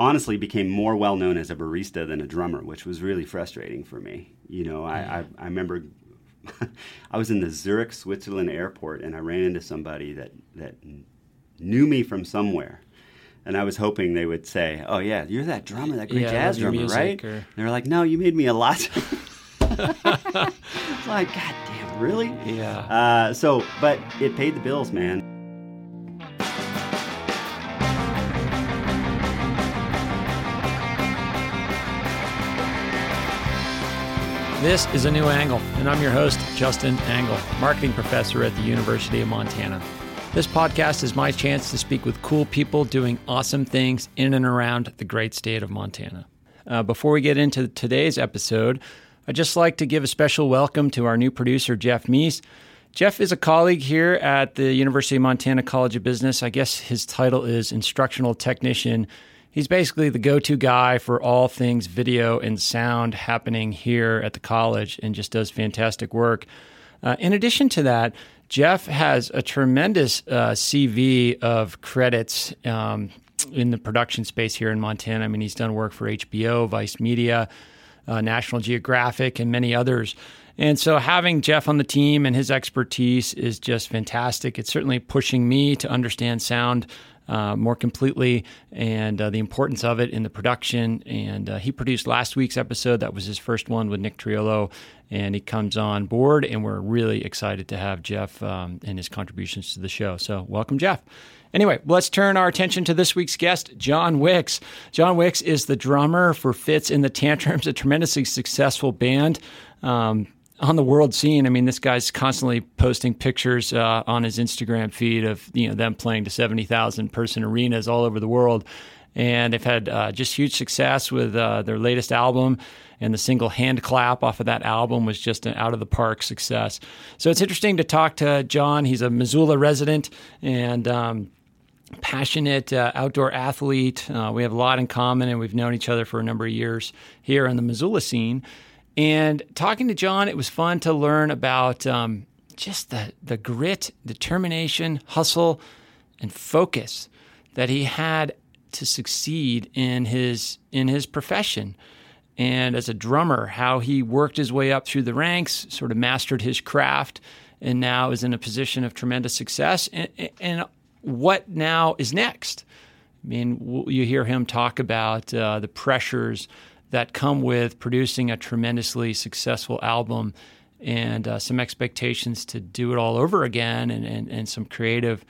honestly became more well known as a barista than a drummer, which was really frustrating for me. You know, I, I, I remember I was in the Zurich, Switzerland airport, and I ran into somebody that that knew me from somewhere. And I was hoping they would say, "Oh yeah, you're that drummer, that great Yeah, jazz drummer, music," right?" or- And they're like, "No, you made me a lot." Like, God damn, really? Yeah. Uh, so, but it paid the bills, man. This is A New Angle, and I'm your host, Justin Angle, marketing professor at the University of Montana. This podcast is my chance to speak with cool people doing awesome things in and around the great state of Montana. Uh, before we get into today's episode, I'd just like to give a special welcome to our new producer, Jeff Meese. Jeff is a colleague here at the University of Montana College of Business. I guess his title is instructional technician. He's basically the go to guy for all things video and sound happening here at the college and just does fantastic work. Uh, in addition to that, Jeff has a tremendous uh, CV of credits um, in the production space here in Montana. I mean, he's done work for HBO, Vice Media, uh, National Geographic, and many others. And so having Jeff on the team and his expertise is just fantastic. It's certainly pushing me to understand sound uh, more completely and uh, the importance of it in the production. And uh, he produced last week's episode. That was his first one with Nick Triolo. And he comes on board, and we're really excited to have Jeff um, and his contributions to the show. So, welcome, Jeff. Anyway, let's turn our attention to this week's guest, John Wicks. John Wicks is the drummer for Fitz and the Tantrums, a tremendously successful band. Um, on the world scene, I mean, this guy's constantly posting pictures uh, on his Instagram feed of you know them playing to seventy thousand person arenas all over the world, and they've had uh, just huge success with uh, their latest album. And the single "Hand Clap" off of that album was just an out of the park success. So it's interesting to talk to John. He's a Missoula resident and. Um, passionate uh, outdoor athlete. Uh, we have a lot in common, and we've known each other for a number of years here in the Missoula scene. And talking to John, it was fun to learn about um, just the the grit, determination, hustle, and focus that he had to succeed in his in his profession. And as a drummer, how he worked his way up through the ranks, sort of mastered his craft, and now is in a position of tremendous success. And, and what now is next? I mean, you hear him talk about uh, the pressures that come with producing a tremendously successful album and uh, some expectations to do it all over again and, and, and some creative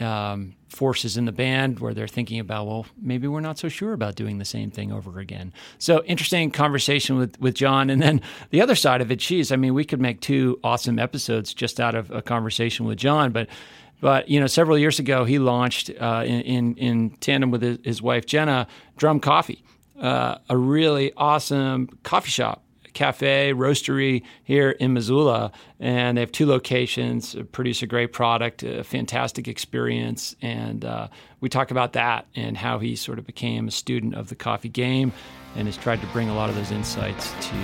um, forces in the band where they're thinking about, well, maybe we're not so sure about doing the same thing over again. So interesting conversation with, with John. And then the other side of it, geez, I mean, we could make two awesome episodes just out of a conversation with John, but but you know, several years ago, he launched uh, in, in, in tandem with his, his wife Jenna, Drum Coffee, uh, a really awesome coffee shop, cafe, roastery here in Missoula, and they have two locations. Produce a great product, a fantastic experience, and uh, we talk about that and how he sort of became a student of the coffee game, and has tried to bring a lot of those insights to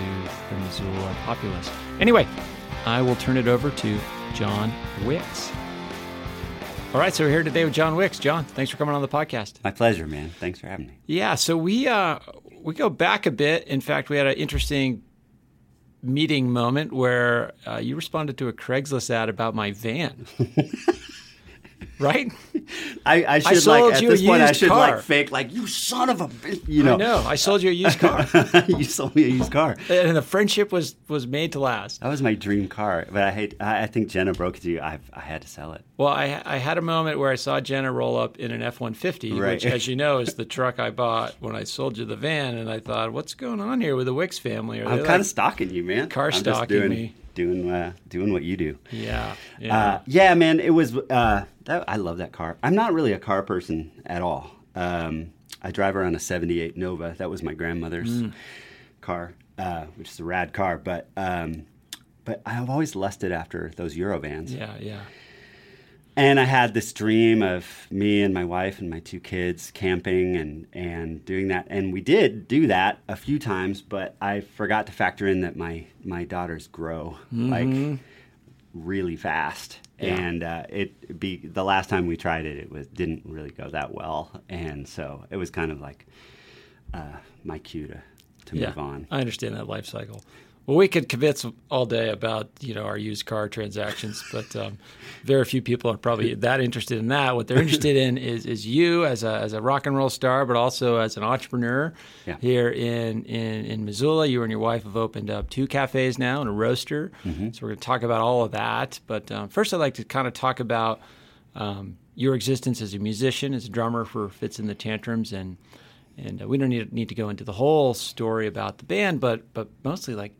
the Missoula populace. Anyway, I will turn it over to John Wicks. All right, so we're here today with John Wicks. John, thanks for coming on the podcast. My pleasure, man. Thanks for having me. Yeah, so we uh, we go back a bit. In fact, we had an interesting meeting moment where uh, you responded to a Craigslist ad about my van. right? I, I should sold like at this point I should car. like fake like you son of a bitch, you know. I know. I sold you a used car, you sold me a used car. and the friendship was was made to last. That was my dream car, but I hate. I I think Jenna broke it to you. I I had to sell it. Well, I I had a moment where I saw Jenna roll up in an F one fifty, which, as you know, is the truck I bought when I sold you the van, and I thought, what's going on here with the Wicks family? Are I'm kind like- of stalking you, man. car I'm stalking doing, me. Doing uh, doing what you do. yeah, yeah. Uh, yeah, man. It was. Uh, that, I love that car. I'm not really a car person at all. Um, I drive around a '78 Nova. That was my grandmother's Mm. car, uh, which is a rad car. But um, but I've always lusted after those Eurovans. yeah, yeah. And I had this dream of me and my wife and my two kids camping and, and doing that. And we did do that a few times, but I forgot to factor in that my, my daughters grow like really fast. Yeah. and uh, it be the last time we tried it, it was didn't really go that well, and so it was kind of like uh, my cue to to yeah, move on. I understand that life cycle. Well, we could convince all day about you know our used car transactions, but um, very few people are probably that interested in that. What they're interested in is is you as a as a rock and roll star, but also as an entrepreneur Yeah. here in, in in Missoula. You and your wife have opened up two cafes now and a roaster. Mm-hmm. So we're going to talk about all of that. But um, first, I'd like to kind of talk about um, your existence as a musician, as a drummer for Fitz and the Tantrums, and and uh, we don't need need to go into the whole story about the band, but but mostly like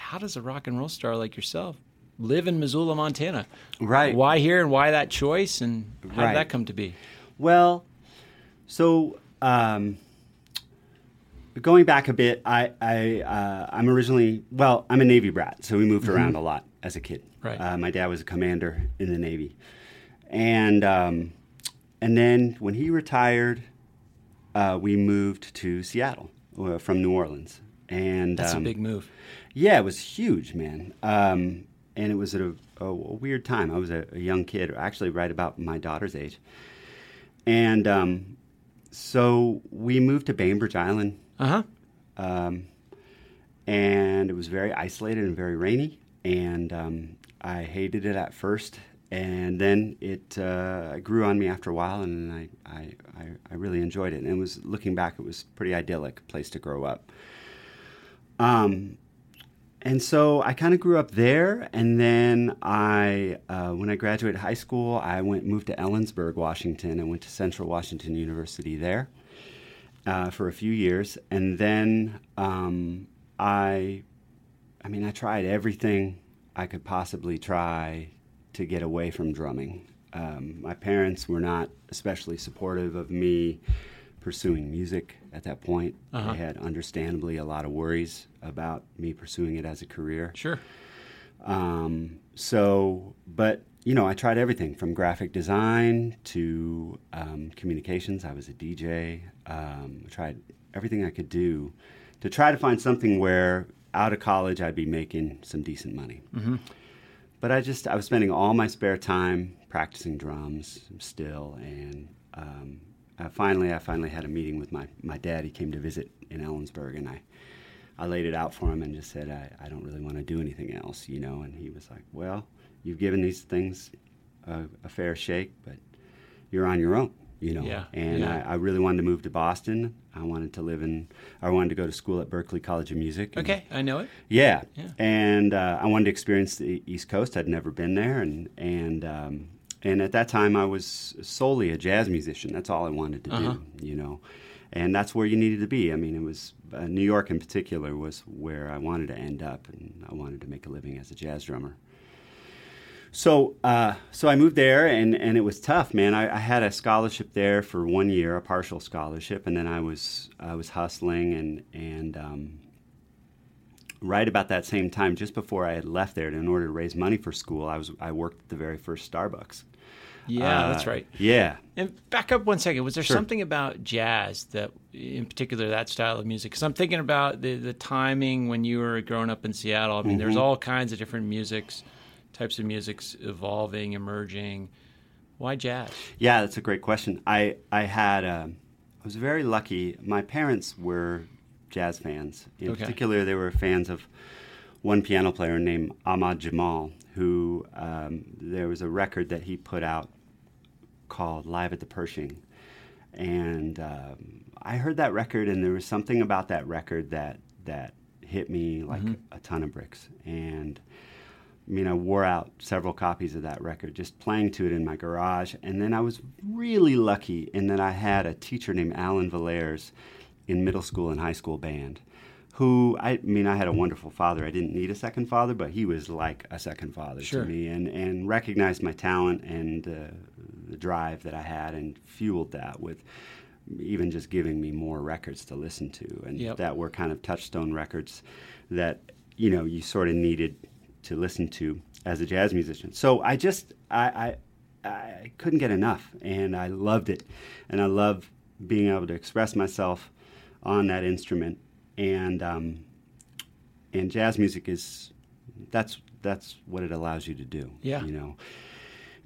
how does a rock and roll star like yourself live in Missoula, Montana? Right. Why here and why that choice and how Right. did that come to be? Well, so um, going back a bit, I, I uh, I'm originally well, I'm a Navy brat, so we moved around a lot as a kid. Right. Uh, my dad was a commander in the Navy, and um, and then when he retired, uh, we moved to Seattle uh, from New Orleans, and That's um, a big move. Yeah, it was huge, man. Um, and it was at a, a, a weird time. I was a, a young kid, actually, right about my daughter's age. And um, so we moved to Bainbridge Island, Uh huh. um, and it was very isolated and very rainy. And um, I hated it at first, and then it uh, grew on me after a while, and I, I, I, I really enjoyed it. And it was looking back, it was a pretty idyllic place to grow up. Um, and so I kind of grew up there, and then I, uh, when I graduated high school, I went moved to Ellensburg, Washington, and went to Central Washington University there uh, for a few years, and then um, I, I mean, I tried everything I could possibly try to get away from drumming. Um, my parents were not especially supportive of me pursuing music at that point. Uh-huh. They had understandably a lot of worries about me pursuing it as a career. Sure. Um, so, but you know, I tried everything from graphic design to um, communications. I was a DJ. Um, I tried everything I could do to try to find something where out of college I'd be making some decent money. Mm-hmm. But I just I was spending all my spare time practicing drums still, and um, uh, finally I finally had a meeting with my my dad. He came to visit in Ellensburg, and I I laid it out for him and just said I, I don't really want to do anything else, you know. And he was like, Well, you've given these things a, a fair shake, but you're on your own, you know. Yeah, And yeah. I, I really wanted to move to Boston. I wanted to live in. I wanted to go to school at Berklee College of Music. and- Okay, I know it. yeah. Yeah. And uh, I wanted to experience the East Coast. I'd never been there, and and um, and at that time I was solely a jazz musician. That's all I wanted to Uh-huh. do, you know. And that's where you needed to be. I mean, it was uh, New York in particular was where I wanted to end up, and I wanted to make a living as a jazz drummer. So, uh, so I moved there, and, and it was tough, man. I, I had a scholarship there for one year, a partial scholarship, and then I was I was hustling, and and um, right about that same time, just before I had left there, in order to raise money for school, I was I worked at the very first Starbucks. Yeah, Uh, that's right. Yeah, And back up one second. Was there Sure. something about jazz that, in particular, that style of music? Because I'm thinking about the the timing when you were growing up in Seattle. I mean, there's Mm-hmm. all kinds of different musics, types of musics evolving, emerging. Why jazz? Yeah, that's a great question. I I had um, I was very lucky. My parents were jazz fans. In Okay. particular, they were fans of one piano player named Ahmad Jamal, who um, there was a record that he put out called "Live at the Pershing," and um, I heard that record, and there was something about that record that that hit me like a ton of bricks, and. I mean, I wore out several copies of that record just playing to it in my garage. And then I was really lucky in that I had a teacher named Alan Valairs in middle school and high school band who, I mean, I had a wonderful father. I didn't need a second father, but he was like a second father Sure. to me and, and recognized my talent and uh, the drive that I had and fueled that with even just giving me more records to listen to and Yep. that were kind of touchstone records that you know you sort of needed to listen to as a jazz musician so i just i i, I couldn't get enough and i loved it and i love being able to express myself on that instrument and um, and jazz music is that's that's what it allows you to do Yeah. you know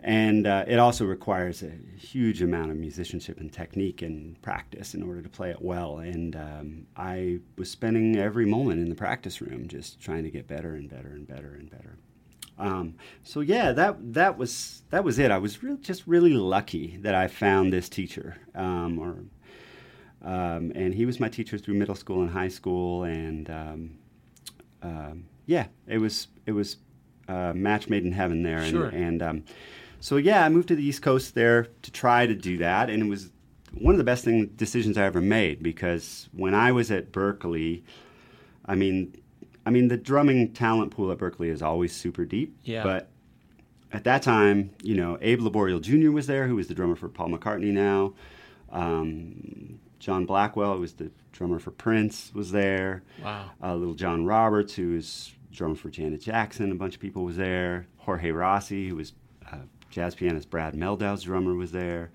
and uh, it also requires a huge amount of musicianship and technique and practice in order to play it well. And um, I was spending every moment in the practice room just trying to get better and better and better and better. Um, so yeah, that that was that was it. I was re- just really lucky that I found this teacher, um, or um, and he was my teacher through middle school and high school, and um, um, yeah, it was it was uh, match made in heaven there, and, Sure. and um, so yeah, I moved to the East Coast there to try to do that, and it was one of the best thing, decisions I ever made because when I was at Berklee, I mean, I mean the drumming talent pool at Berklee is always super deep, Yeah. but at that time, you know, Abe Laboriel Jr. was there, who was the drummer for Paul McCartney now. Um, John Blackwell, who was the drummer for Prince, was there. Wow. Uh, little John Roberts, who was drummer for Janet Jackson, a bunch of people was there. Jorge Rossy, who was uh, jazz pianist Brad Mehldau's drummer, was there.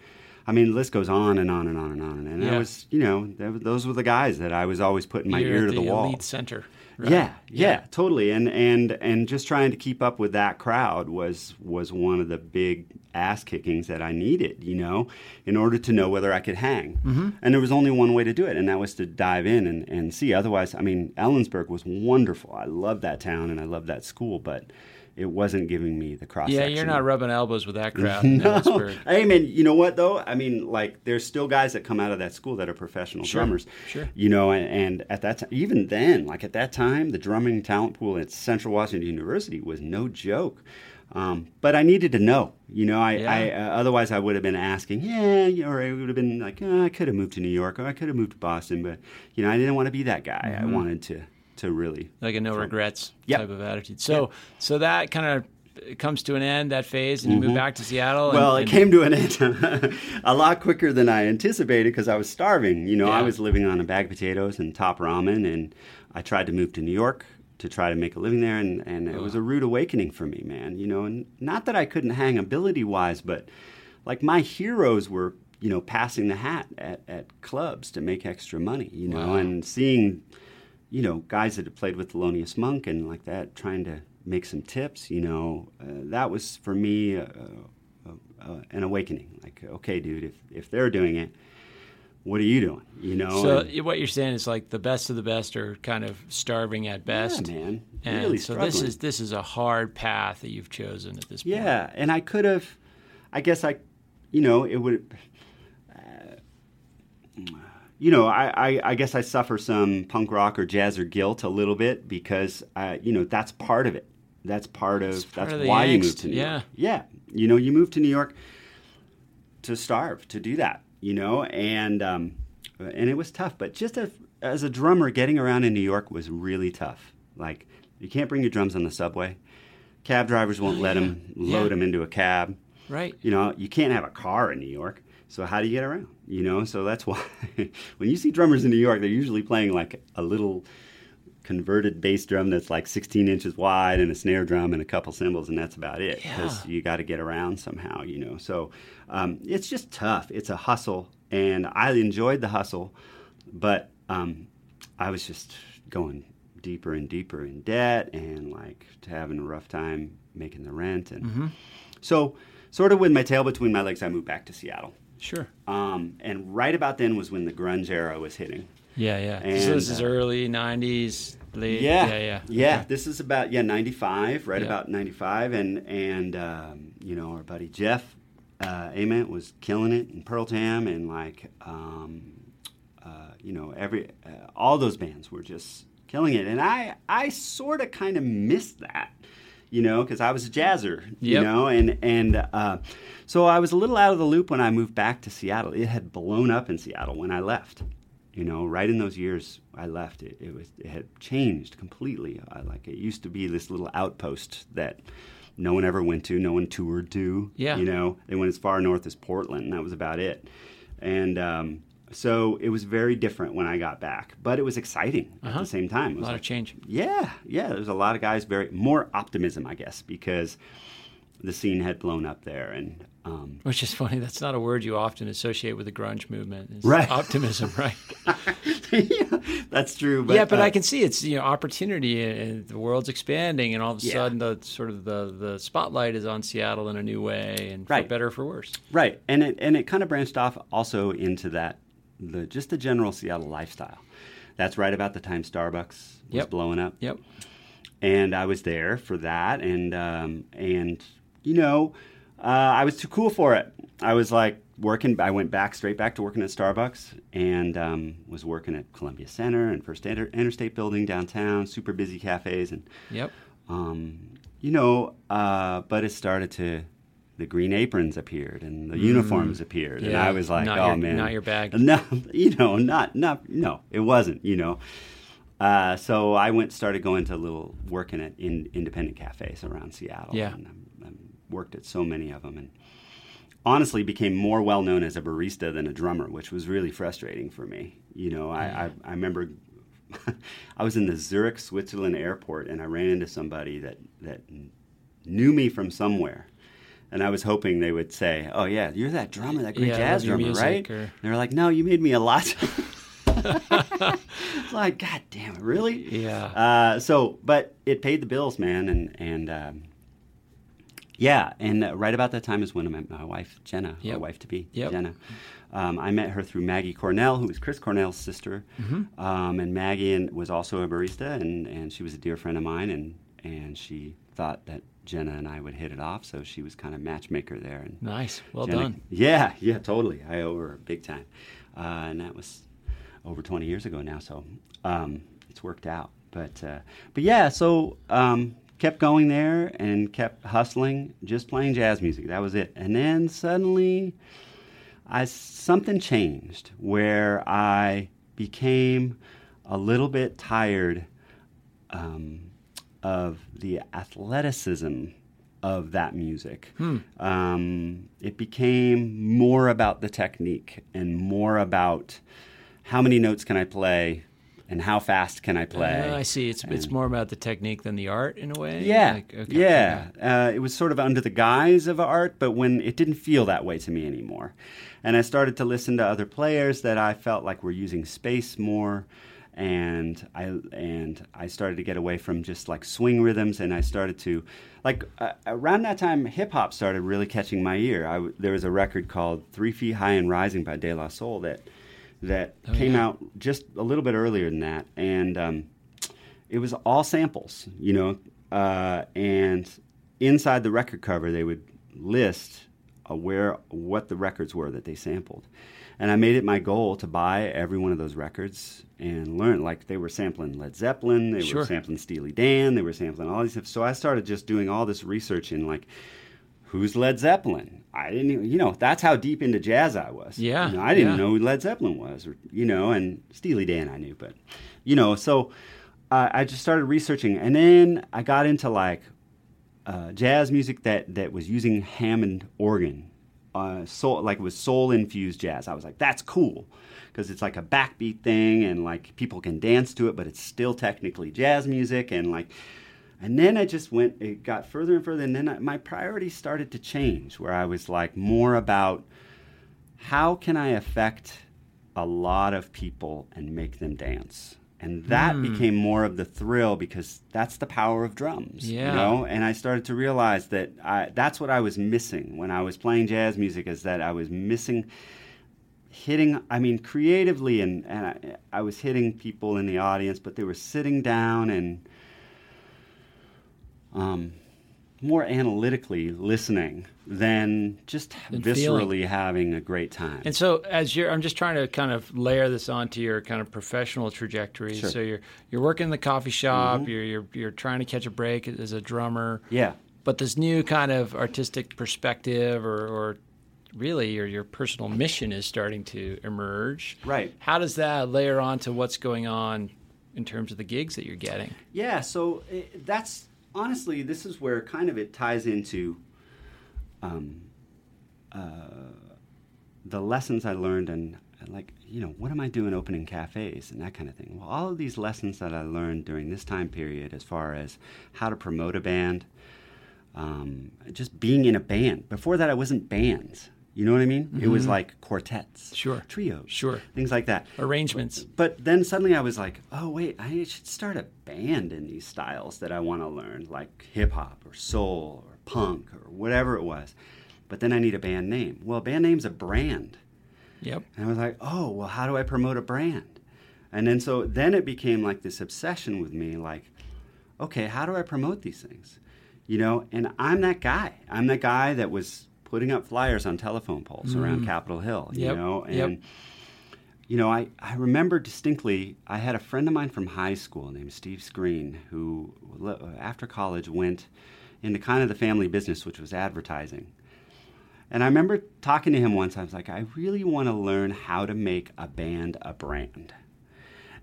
I mean, the list goes on and on and on and on. And Yeah. that was, you know, was- those were the guys that I was always putting my You're ear to the, wall. elite center. Right? Yeah, yeah, totally. And and and just trying to keep up with that crowd was was one of the big ass kickings that I needed, you know, in order to know whether I could hang. Mm-hmm. And there was only one way to do it, and that was to dive in and, and see. Otherwise, I mean, Ellensburg was wonderful. I loved that town and I loved that school, but it wasn't giving me the cross. Yeah, you're not rubbing elbows with that crowd. No. Man, you know what, though? I mean, like, there's still guys that come out of that school that are professional Sure, drummers. sure. You know, and, and at that time, even then, like at that time, the drumming talent pool at Central Washington University was no joke. Um, but I needed to know, you know, I, Yeah. I uh, otherwise I would have been asking, yeah, you know, or it would have been like, oh, I could have moved to New York or I could have moved to Boston, but you know, I didn't want to be that guy. Mm-hmm. I wanted to to really like a no regrets Yep. type of attitude. So so that kind of comes to an end that phase, and you move back to Seattle. and- Mm-hmm. Well, it and- came to an end a lot quicker than I anticipated because I was starving. You know, I was living on a bag of potatoes and top ramen, and I tried to move to New York to try to make a living there, and, and it was a rude awakening for me, man. You know, and not that I couldn't hang ability wise, but like my heroes were, you know, passing the hat at, at clubs to make extra money, you know, Wow. and seeing, you know, guys that had played with Thelonious Monk and like that, trying to make some tips, you know, uh, that was for me uh, uh, uh, an awakening. Like, okay, dude, if, if they're doing it, what are you doing? You know? So And- what you're saying is like the best of the best are kind of starving at best. yeah, man, And really so struggling. this is this is a hard path that you've chosen at this point. Yeah, and I could have, I guess I, you know, it would. Uh, you know, I, I, I guess I suffer some punk rock or jazz or guilt a little bit because, I, you know, that's part of it. That's part of part that's of why you moved to New yeah. York. Yeah, you know, you moved to New York to starve to do that. You know, and um, and it was tough. But just as as a drummer, getting around in New York was really tough. Like you can't bring your drums on the subway. Cab drivers won't let 'em let them Yeah. load them into a cab. Right. You know, you can't have a car in New York. So how do you get around? You know, so that's why when you see drummers in New York, they're usually playing like a little converted bass drum that's like 16 inches wide and a snare drum and a couple cymbals and that's about it because Yeah. you got to get around somehow you know so um, it's just tough it's a hustle and i enjoyed the hustle but um, i was just going deeper and deeper in debt and like having a rough time making the rent and so sort of with my tail between my legs i moved back to seattle Sure. um, and right about then was when the grunge era was hitting Yeah, yeah. so this is uh, early '90s, late. yeah, yeah, yeah. yeah. Okay. This is about yeah ninety five, right Yeah. about ninety five, and and um, you know our buddy Jeff uh, Ament was killing it in Pearl Jam, and like um, uh, you know every uh, all those bands were just killing it, and I I sort of kind of missed that. You know, because I was a jazzer, you know, and and uh, so I was a little out of the loop when I moved back to Seattle. It had blown up in Seattle when I left, you know right in those years i left it it was it had changed completely I, like it used to be this little outpost that no one ever went to no one toured to Yeah. you know they went as far north as portland and that was about it and um, so it was very different when i got back but it was exciting at Uh-huh. the same time A lot like- of change. yeah, yeah. There was a lot of guys very more optimism, I guess, because the scene had blown up there, and Um, Which is funny. That's not a word you often associate with the grunge movement. It's Right. Optimism, right? yeah, that's true. But, yeah, but uh, I can see it's you know opportunity and the world's expanding, and all of a Yeah. sudden the sort of the the spotlight is on Seattle in a new way, and for better or for worse. Right, and it and it kind of branched off also into that the just the general Seattle lifestyle. That's right about the time Starbucks was Yep. blowing up, Yep. and I was there for that, and um, and you know, uh, I was too cool for it. I was like working. I went back straight back to working at Starbucks, and um, was working at Columbia Center and First Inter- Interstate Building downtown, super busy cafes, and Yep. um, you know, uh, but it started to. The green aprons appeared and the uniforms appeared, and Mm. I was like, not "Oh your- man, not your bag." No, you know, not not no, it wasn't. You know, uh, so I went started going to little working at in, independent cafes around Seattle. Yeah. and I, I worked at so many of them, and honestly became more well known as a barista than a drummer, which was really frustrating for me. You know, I I, I remember. I was in the Zurich, Switzerland airport, and I ran into somebody that, that knew me from somewhere. And I was hoping they would say, "Oh yeah, you're that drummer, that great Yeah, jazz drummer, right?" or- And they were like, "No, you made me a lot." it's like, God damn it, really? Yeah. Uh, so, but it paid the bills, man, and and um, yeah, and uh, right about that time is when I met my wife, Jenna, Yep. or wife to be, Yep. Jenna. Um, I met her through Maggie Cornell, who was Chris Cornell's sister, Mm-hmm. um, and Maggie and, was also a barista, and, and she was a dear friend of mine, and and she thought that Jenna and I would hit it off, so she was kind of matchmaker there, and Nice. Well Jenna- done. Yeah, yeah, totally. I owe her big time, uh, and that was over 20 years ago now. So um, it's worked out. But uh, but yeah, so um, kept going there and kept hustling, just playing jazz music. That was it. And then suddenly, I something changed where I became a little bit tired um, of the athleticism of that music. Um, it became more about the technique and more about how many notes can I play and how fast can I play. Uh, I see. It's it's more about the technique than the art in a way. yeah, Like, okay, yeah. Uh, it was sort of under the guise of art, but when it didn't feel that way to me anymore, and I started to listen to other players that I felt like were using space more, and I and I started to get away from just like swing rhythms, and I started to, like uh, around that time, hip hop started really catching my ear. I there was a record called Three Feet High and Rising by De La Soul that that Oh, came yeah. out just a little bit earlier than that, and um, it was all samples, you know, uh, and inside the record cover they would list uh, where what the records were that they sampled, and I made it my goal to buy every one of those records and learn. Like they were sampling Led Zeppelin, they Sure. were sampling Steely Dan, they were sampling all these stuff. So I started just doing all this research in like. Who's Led Zeppelin? I didn't, even, you know, that's how deep into jazz I was. Yeah, You know, I didn't yeah. know who Led Zeppelin was, or you know, and Steely Dan I knew, but you know, so uh, I just started researching, and then I got into like uh, jazz music that that was using Hammond organ, uh, soul like it was soul infused jazz. I was like, that's cool, because it's like a backbeat thing, and like people can dance to it, but it's still technically jazz music, and like. And then I just went, it got further and further, and then I, my priorities started to change, where I was like more about how can I affect a lot of people and make them dance? And that Hmm. became more of the thrill because that's the power of drums. Yeah. You know? And I started to realize that I, that's what I was missing when I was playing jazz music is that I was missing hitting i mean creatively and, and I, I was hitting people in the audience but they were sitting down and um, more analytically listening than just Than viscerally feeling. having a great time And so, as you're, I'm just trying to kind of layer this onto your kind of professional trajectory. Sure. Mm-hmm. So you're you're working in the coffee shop. You're you're you're trying to catch a break as a drummer. yeah But this new kind of artistic perspective, or, or really your your personal mission, is starting to emerge. Right. How does that layer onto what's going on in terms of the gigs that you're getting? Yeah, so eh, that's honestly, this is where kind of it ties into um, uh, the lessons I learned and like, you know, what am I doing opening cafes and that kind of thing. Well, all of these lessons that I learned during this time period, as far as how to promote a band, um, just being in a band. Before that, I wasn't bands. You know what I mean? It was like quartets, Mm-hmm. Sure. trios, Sure. things like that. Arrangements. But then suddenly I was like, oh, wait, I should start a band in these styles that I want to learn, like hip hop or soul or punk or whatever it was. But then I need a band name. Well, a band name's a brand. Yep. And I was like, oh, well, how do I promote a brand? And then so then it became like this obsession with me, like, okay, how do I promote these things? You know, and I'm that guy. I'm that guy that was putting up flyers on telephone poles around mm. Capitol Hill, you Yep, know, yep. and you know, I, I remember distinctly, I had a friend of mine from high school named Steve Screen who, after college, went into kind of the family business, which was advertising. And I remember talking to him once. I was like, I really want to learn how to make a band a brand.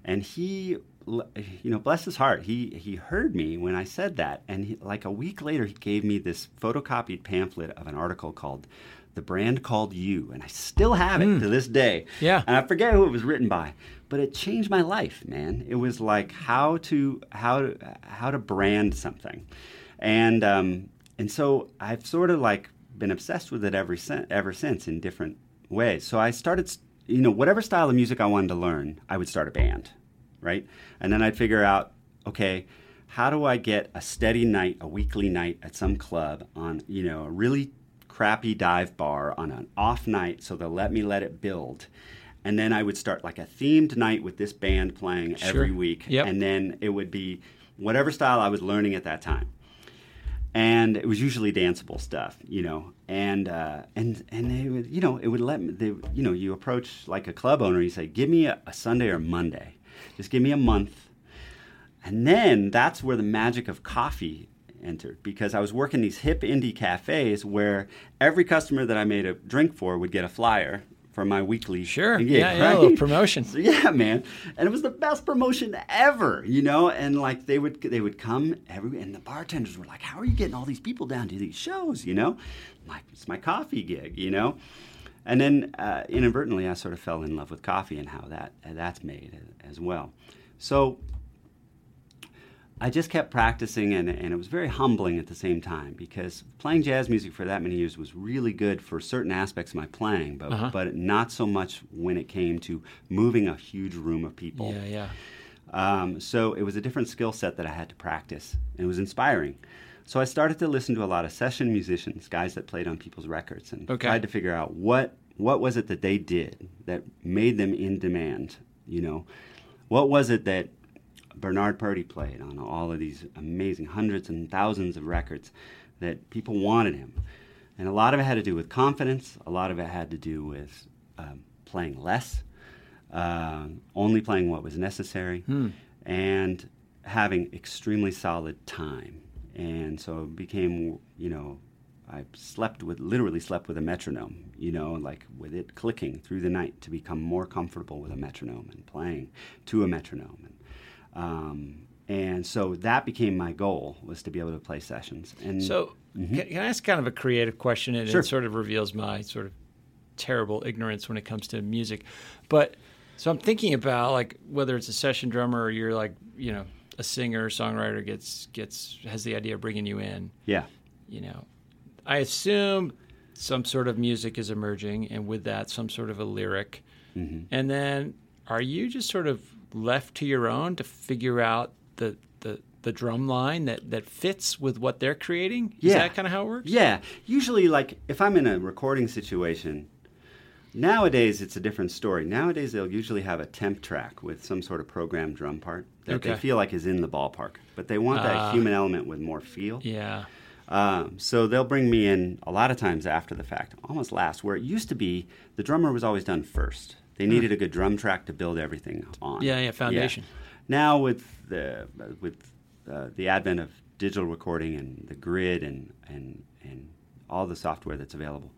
And he, you know, bless his heart, he, he heard me when I said that. And he, like a week later, he gave me this photocopied pamphlet of an article called The Brand Called You. And I still have it to this day. Yeah. And I forget who it was written by, but it changed my life, man. It was like how to, how to, how to brand something. And, um, and so I've sort of like been obsessed with it ever since, ever since in different ways. So I started, you know, whatever style of music I wanted to learn, I would start a band, right? And then I'd figure out, okay, how do I get a steady night, a weekly night at some club on, you know, a really crappy dive bar on an off night so they'll let me let it build. And then I would start like a themed night with this band playing every week. Yep. And then it would be whatever style I was learning at that time and it was usually danceable stuff, you know. And uh, and and they would, you know, it would let me. They, you know, you approach like a club owner. You say, "Give me a, a Sunday or Monday. Just give me a month." And then that's where the magic of coffee entered because I was working these hip indie cafes where every customer that I made a drink for would get a flyer for my weekly Sure. gig, yeah, yeah, right? promotion. So, yeah, man, and it was the best promotion ever, you know. And like they would they would come every, and the bartenders were like, "How are you getting all these people down to these shows?" You know, I'm like it's my coffee gig, you know. And then uh, inadvertently, I sort of fell in love with coffee and how that that's made as well. So I just kept practicing, and, and it was very humbling at the same time because playing jazz music for that many years was really good for certain aspects of my playing, but, Uh-huh. but not so much when it came to moving a huge room of people. Yeah, yeah. Um, so it was a different skill set that I had to practice, and it was inspiring. So I started to listen to a lot of session musicians, guys that played on people's records, and Okay. tried to figure out what what was it that they did that made them in demand. You know, what was it that Bernard Purdie played on all of these amazing hundreds and thousands of records that people wanted him, and a lot of it had to do with confidence. A lot of it had to do with um, playing less, um, only playing what was necessary, and having extremely solid time. And so it became, you know, I slept with, literally slept with a metronome, you know, like with it clicking through the night to become more comfortable with a metronome and playing to a metronome. And, um, and so that became my goal was to be able to play sessions. And So, can, can I ask kind of a creative question? And Mm-hmm. Sure. it sort of reveals my sort of terrible ignorance when it comes to music. But so I'm thinking about like whether it's a session drummer or you're like you know a singer songwriter gets gets has the idea of bringing you in. yeah, You know, I assume some sort of music is emerging, and with that, some sort of a lyric. Mm-hmm. And then, are you just sort of left to your own to figure out the the the drum line that that fits with what they're creating? Is Yeah. that kind of how it works? Yeah, usually like if I'm in a recording situation, nowadays it's a different story. Nowadays they'll usually have a temp track with some sort of programmed drum part that they feel like is in the ballpark, but they want that Ah. human element with more feel. Yeah. Um, so they'll bring me in a lot of times after the fact, almost last, where it used to be the drummer was always done first. They needed a good drum track to build everything on. Hmm. Yeah, yeah, foundation. Now with the with uh, the advent of digital recording and the grid and and and all the software that's available,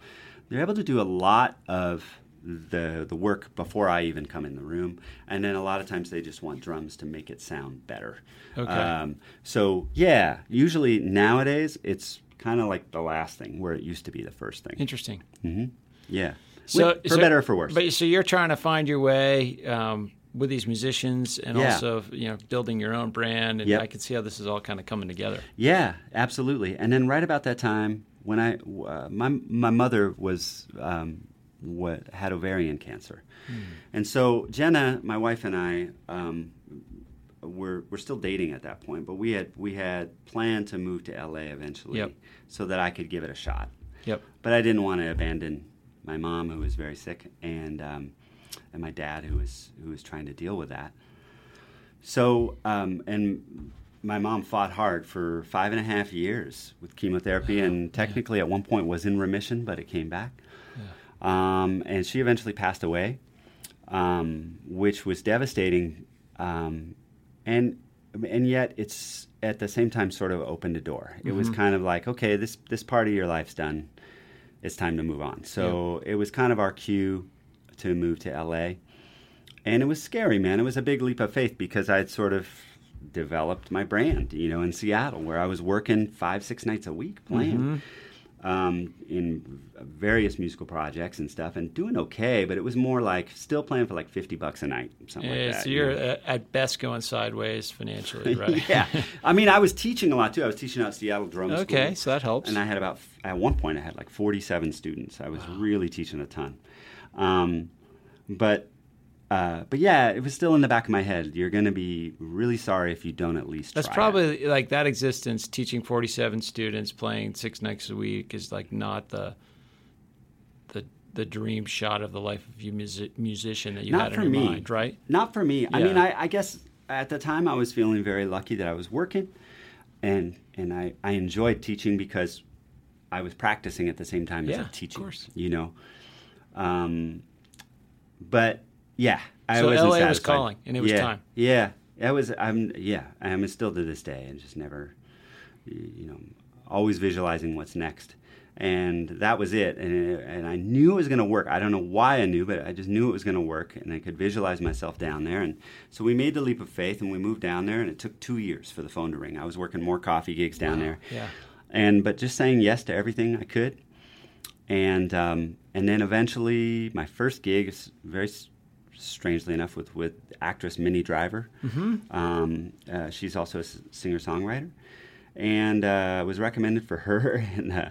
they're able to do a lot of the the work before I even come in the room, and then a lot of times they just want drums to make it sound better. Okay. Um, so yeah, usually nowadays it's kind of like the last thing where it used to be the first thing. Interesting. hmm Yeah. So With- for so- better or for worse. But so you're trying to find your way. Um, with these musicians and Yeah. also you know building your own brand and Yep. I can see how this is all kind of coming together. Yeah, absolutely. And then right about that time, when I uh, my my mother was um, what had ovarian cancer, and so Jenna, my wife, and I um, were were still dating at that point, but we had we had planned to move to LA eventually, Yep. so that I could give it a shot. Yep. But I didn't want to abandon my mom, who was very sick, and um, and my dad, who was who was trying to deal with that. So, um, and my mom fought hard for five and a half years with chemotherapy, and technically at one point was in remission, but it came back. Um, and she eventually passed away, um, which was devastating. Um, and and yet it's at the same time sort of opened a door. It was kind of like, okay, this this part of your life's done. It's time to move on. So it was kind of our cue to move to LA. And it was scary, man. It was a big leap of faith because I'd sort of developed my brand, you know, in Seattle, where I was working five, six nights a week playing um, in various musical projects and stuff, and doing okay. But it was more like still playing for like fifty bucks a night, something Yeah, like that. so you you're know? uh, at best going sideways financially, right? yeah. I mean, I was teaching a lot too. I was teaching out at Seattle Drum School. okay, so that helps. And I had about at one point I had like 47 students. I was really teaching a ton. Um, but uh, but yeah, it was still in the back of my head. You're going to be really sorry if you don't at least. That's try it. probably like that existence. Teaching forty-seven students, playing six nights a week, is like not the the the dream shot of the life of you music, musician that you Not had in your me. mind, right? Not for me. I mean, I, I guess at the time I was feeling very lucky that I was working, and and I, I enjoyed teaching because I was practicing at the same time Yeah, as I'm teaching. course. You know, um, but yeah, I So wasn't LA was calling, and it was yeah, time. Yeah, it was. I'm yeah, I'm still to this day, and just never, you know, always visualizing what's next. And that was it, and and I knew it was going to work. I don't know why I knew, but I just knew it was going to work, and I could visualize myself down there. And so we made the leap of faith, and we moved down there, and it took two years for the phone to ring. I was working more coffee gigs down there, Yeah. and but just saying yes to everything I could, and um, and then eventually my first gig is very strangely enough with with actress Minnie Driver. Mm-hmm. Um, uh, she's also a singer songwriter, and uh, was recommended for her and. Uh,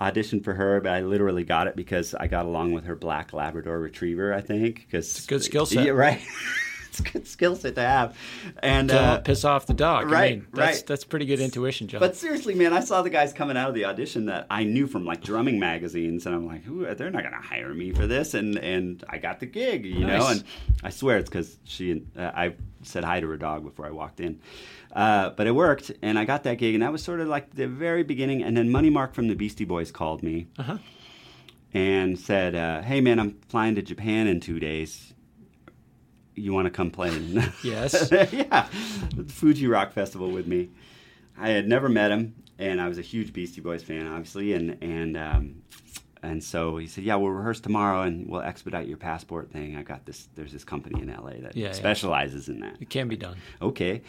Auditioned for her, but I literally got it because I got along with her black Labrador Retriever. I think because it's a good skill set. Yeah, right. it's a good skill set to have, and To uh, piss off the dog. I right, mean, that's, right. That's pretty good intuition, John. but seriously, man, I saw the guys coming out of the audition that I knew from like drumming magazines, and I'm like, they're not going to hire me for this, and and I got the gig, you know. And I swear it's because she, uh, I said hi to her dog before I walked in, uh, but it worked, and I got that gig, and that was sort of like the very beginning. And then Money Mark from the Beastie Boys called me uh-huh. and said, uh, "Hey, man, I'm flying to Japan in two days. You want to come play?" in-" Yes. yeah, the Fuji Rock Festival with me. I had never met him, and I was a huge Beastie Boys fan, obviously, and and um, and so he said, "Yeah, we'll rehearse tomorrow, and we'll expedite your passport thing. I got this. There's this company in LA that Yeah, yeah. specializes in that." It can be done. Okay.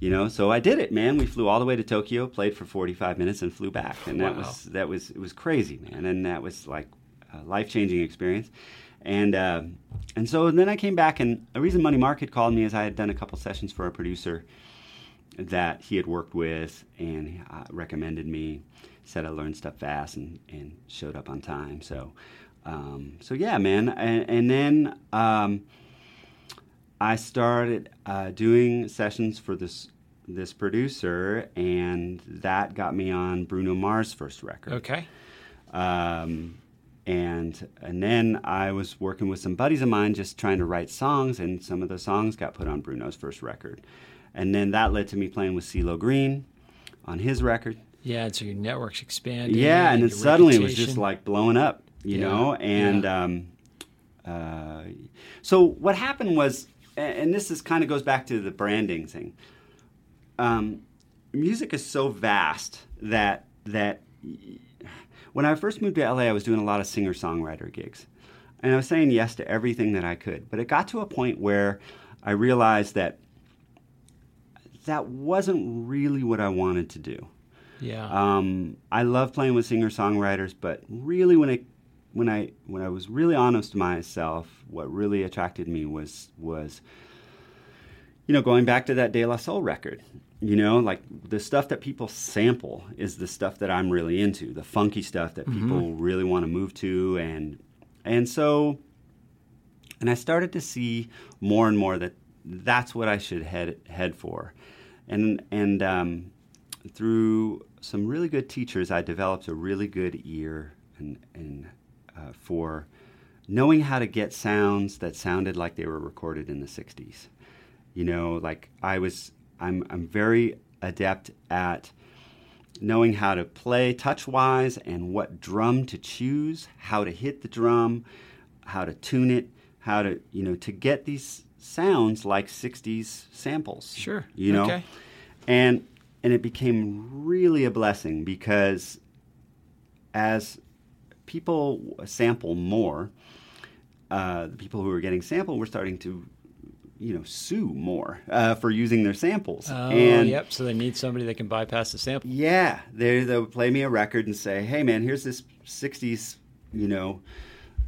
You know, so I did it, man. We flew all the way to Tokyo, played for 45 minutes, and flew back. And that Wow. was that was it was crazy, man. And that was like a life changing experience. And uh, and so then I came back, and the reason Money Mark called me is I had done a couple sessions for a producer that he had worked with and uh, recommended me. Said I learned stuff fast and, and showed up on time. So um, so yeah, man. And, and then. Um, I started uh, doing sessions for this this producer, and that got me on Bruno Mars' first record. Okay. Um, and and then I was working with some buddies of mine, just trying to write songs, and some of the songs got put on Bruno's first record. And then that led to me playing with CeeLo Green on his record. Yeah, and so your network's expanding. Yeah, and then your suddenly it was just like blowing up, you Yeah, know. And yeah. um, uh, so what happened was, and this is kind of goes back to the branding thing. Um, music is so vast that that when I first moved to LA, I was doing a lot of singer songwriter gigs, and I was saying yes to everything that I could. But it got to a point where I realized that that wasn't really what I wanted to do. Yeah. Um, I love playing with singer songwriters, but really, when it when I when I was really honest to myself, what really attracted me was was you know going back to that De La Soul record. You know, like the stuff that people sample is the stuff that I'm really into, the funky stuff that Mm-hmm. people really want to move to, and and so and I started to see more and more that that's what I should head head for, and and um, through some really good teachers, I developed a really good ear and and uh, for knowing how to get sounds that sounded like they were recorded in the '60s. You know, like I was, I'm I'm very adept at knowing how to play touch wise and what drum to choose, how to hit the drum, how to tune it, how to, you know, to get these sounds like 60s samples. Sure. You know? Okay. And and it became really a blessing because as people sample more, uh, the people who were getting sampled were starting to, you know, sue more uh, for using their samples. Oh, and yep. So they need somebody that can bypass the sample. yeah, they they'll play me a record and say, "Hey, man, here's this '60s, you know,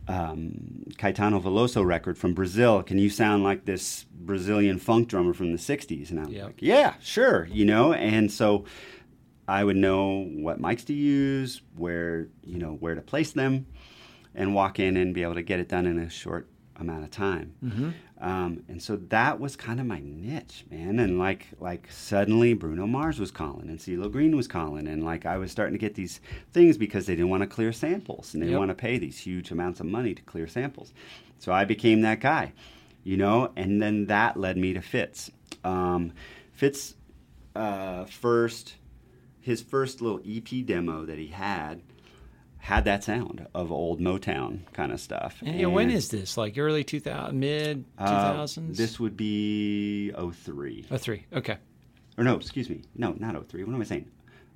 um, Caetano Veloso record from Brazil. Can you sound like this Brazilian funk drummer from the '60s?" And I'm Yep. like, "Yeah, sure," you know. And so I would know what mics to use, where you know where to place them, and walk in and be able to get it done in a short amount of time. Mm-hmm. Um, and so that was kind of my niche, man. And like like suddenly Bruno Mars was calling and CeeLo Green was calling, and like I was starting to get these things because they didn't want to clear samples and they Yep. want to pay these huge amounts of money to clear samples. So I became that guy, you know. And then that led me to Fitz. Um, Fitz uh, first his first little EP demo that he had had that sound of old Motown kind of stuff. And, yeah, when is this? Like early 2000, mid uh, 2000s? this would be 03. Oh, three. Okay. Or no, excuse me. No, not 03. What am I saying?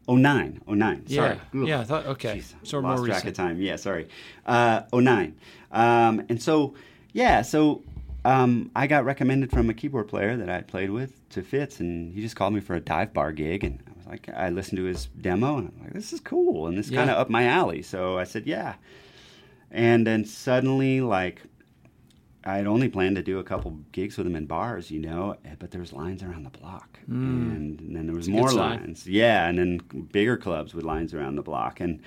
09. 09. Yeah. Sorry. Ugh. Yeah, I thought, okay. Jeez, So lost more track recent. of time. Yeah, sorry. Uh, 09. Um, and so, yeah, so um, I got recommended from a keyboard player that I played with to Fitz, and he just called me for a dive bar gig. And like, I listened to his demo, and I'm like, this is cool. And this Yeah. kind of up my alley. So I said, yeah. And then suddenly, like, I'd only planned to do a couple gigs with him in bars, you know, eh, but there was lines around the block, and, then there was more lines, yeah, and then bigger clubs with lines around the block, and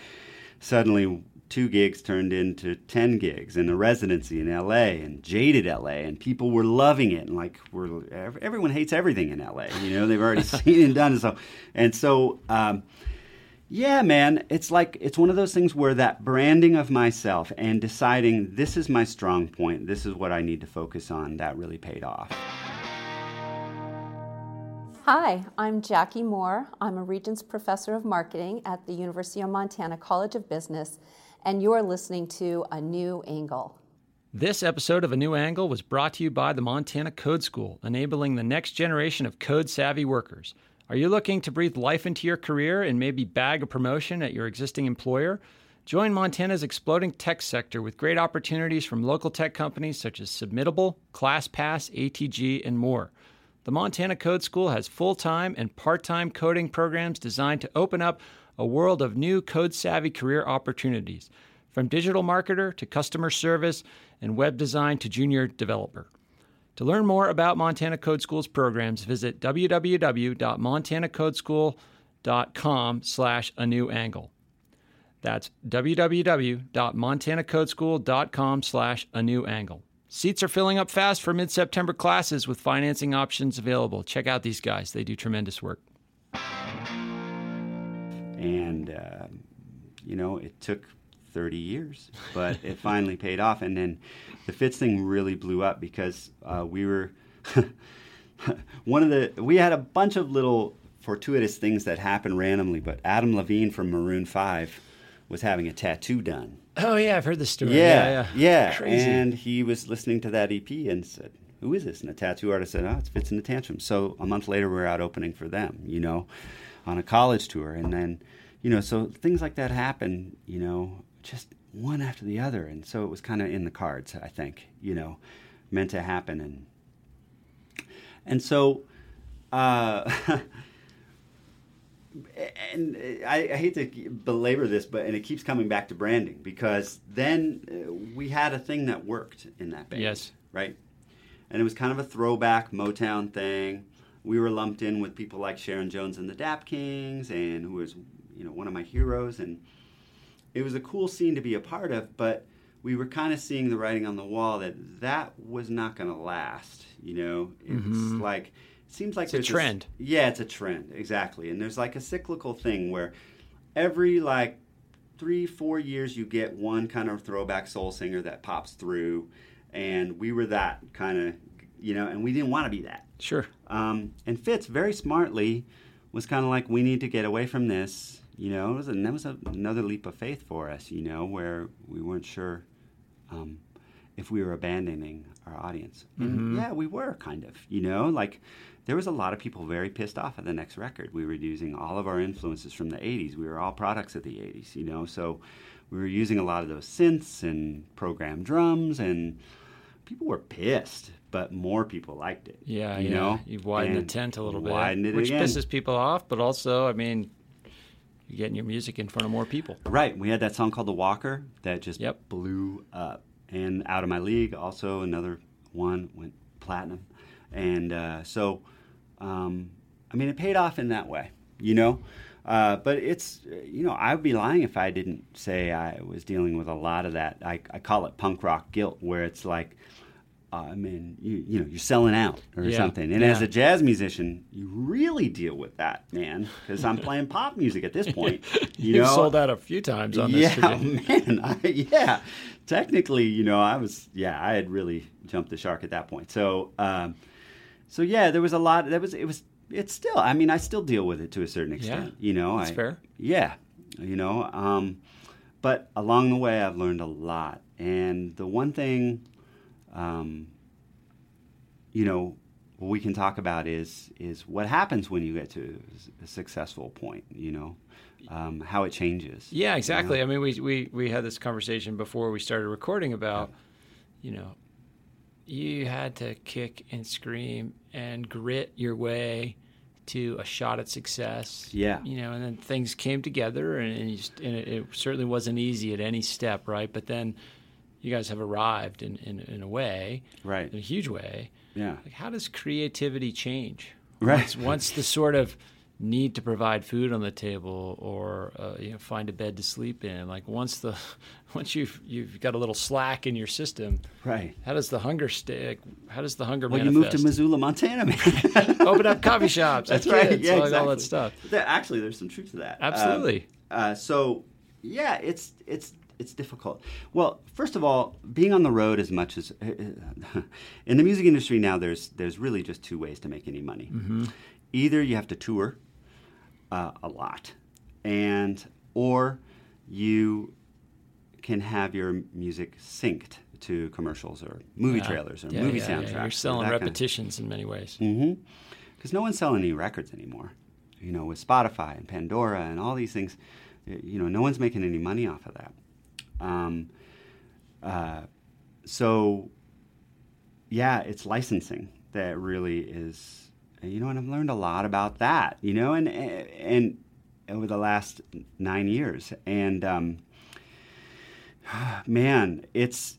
suddenly two gigs turned into ten gigs, and a residency in L.A. and jaded L.A. and people were loving it, and like we're everyone hates everything in L.A. You know, they've already seen and done and so, and so. Um, yeah, man, it's like it's one of those things where that branding of myself and deciding this is my strong point, this is what I need to focus on, that really paid off. Hi, I'm Jakki Mohr. I'm a Regents Professor of Marketing at the University of Montana College of Business, and you're listening to A New Angle. This episode of A New Angle was brought to you by the Montana Code School, enabling the next generation of code savvy workers. Are you looking to breathe life into your career and maybe bag a promotion at your existing employer? Join Montana's exploding tech sector with great opportunities from local tech companies such as Submittable, ClassPass, ATG, and more. The Montana Code School has full time and part time coding programs designed to open up a world of new code savvy career opportunities, from digital marketer to customer service and web design to junior developer. To learn more about Montana Code School's programs, visit www.montanacodeschool.com slash a new angle. That's www.montanacodeschool.com slash a new angle. Seats are filling up fast for mid-September classes with financing options available. Check out these guys. They do tremendous work. And, uh, you know, it took 30 years, but it finally paid off. And then the Fitz thing really blew up because uh, we were one of the, we had a bunch of little fortuitous things that happened randomly, but Adam Levine from Maroon 5 was having a tattoo done. Oh, yeah, I've heard this story. Yeah, yeah. Crazy. And he was listening to that EP and said, "Who is this?" And the tattoo artist said, "Oh, it's Fitz and the Tantrum." So a month later, we are out opening for them, you know, on a college tour, and then, you know, so things like that happen, you know, just one after the other, and so it was kind of in the cards, I think, you know, meant to happen, and and so. Uh, and I, I, hate to belabor this, but and it keeps coming back to branding because then uh, we had a thing that worked in that band. Yes. Right. And it was kind of a throwback Motown thing. We were lumped in with people like Sharon Jones and the Dap Kings, and who was, you know, one of my heroes. And it was a cool scene to be a part of, but we were kind of seeing the writing on the wall that that was not going to last. You know, it's mm-hmm. like seems like it's there's a trend. Yeah, it's a trend exactly, and there's like a cyclical thing where every like three, four years you get one kind of throwback soul singer that pops through, and we were that kind of, you know, and we didn't want to be that. Sure. Um, and Fitz very smartly was kind of like, we need to get away from this. You know, it was, and that was a, another leap of faith for us. You know, where we weren't sure. Um, if we were abandoning our audience. Mm-hmm. yeah, we were kind of, you know, like there was a lot of people very pissed off at the next record. We were using all of our influences from the 80s. We were all products of the 80s, you know, so we were using a lot of those synths and programmed drums and people were pissed, but more people liked it. Yeah, you yeah. know, you've widened and the tent a little bit, it which again. pisses people off, but also, I mean, you're getting your music in front of more people. Right. We had that song called "The Walker" that just yep. blew up, and "Out of My League" also another one went platinum, and uh, so um, I mean, it paid off in that way, you know. Uh, but it's, you know, I would be lying if I didn't say I was dealing with a lot of that. I, I call it punk rock guilt, where it's like, I mean, you, you know, you're selling out or yeah. something. And yeah. as a jazz musician, you really deal with that, man, because I'm playing pop music at this point. You know, sold out a few times on yeah, this. Yeah, man. I, yeah, technically, you know, I was, yeah, I had really jumped the shark at that point. So, um, so yeah, there was a lot. That was it was it's still. I mean, I still deal with it to a certain extent. Yeah, you know, that's I, fair. Yeah, you know. Um, but along the way, I've learned a lot. And the one thing, um, you know, what we can talk about is is what happens when you get to a successful point. You know, um, how it changes. Yeah, exactly. You know? I mean, we, we we had this conversation before we started recording about, you know, you had to kick and scream and grit your way to a shot at success. Yeah. You know, and then things came together, and, and, just, and it, it, certainly wasn't easy at any step, right? But then you guys have arrived in, in, in a way, right? In a huge way. Yeah. Like, how does creativity change? Right. Once, once the sort of need to provide food on the table or uh, you know find a bed to sleep in like once the once you've you've got a little slack in your system right how does the hunger stick how does the hunger well manifest? you moved to missoula montana man open up coffee shops that's right kids, yeah all, exactly. all that stuff there, actually there's some truth to that absolutely um, uh, so yeah it's it's it's difficult. Well, first of all, being on the road as much as in the music industry now, there's there's really just two ways to make any money. Mm-hmm. Either you have to tour, uh, a lot, and or you can have your music synced to commercials or movie yeah. trailers or yeah, movie yeah, soundtracks. Yeah. You're selling repetitions kind of... in many ways. Mm-hmm. Because no one's selling any records anymore. You know, with Spotify and Pandora and all these things, you know, no one's making any money off of that. Um, uh, so, yeah, it's licensing that really is you know, and I've learned a lot about that, you know, and and over the last nine years, and um, man, it's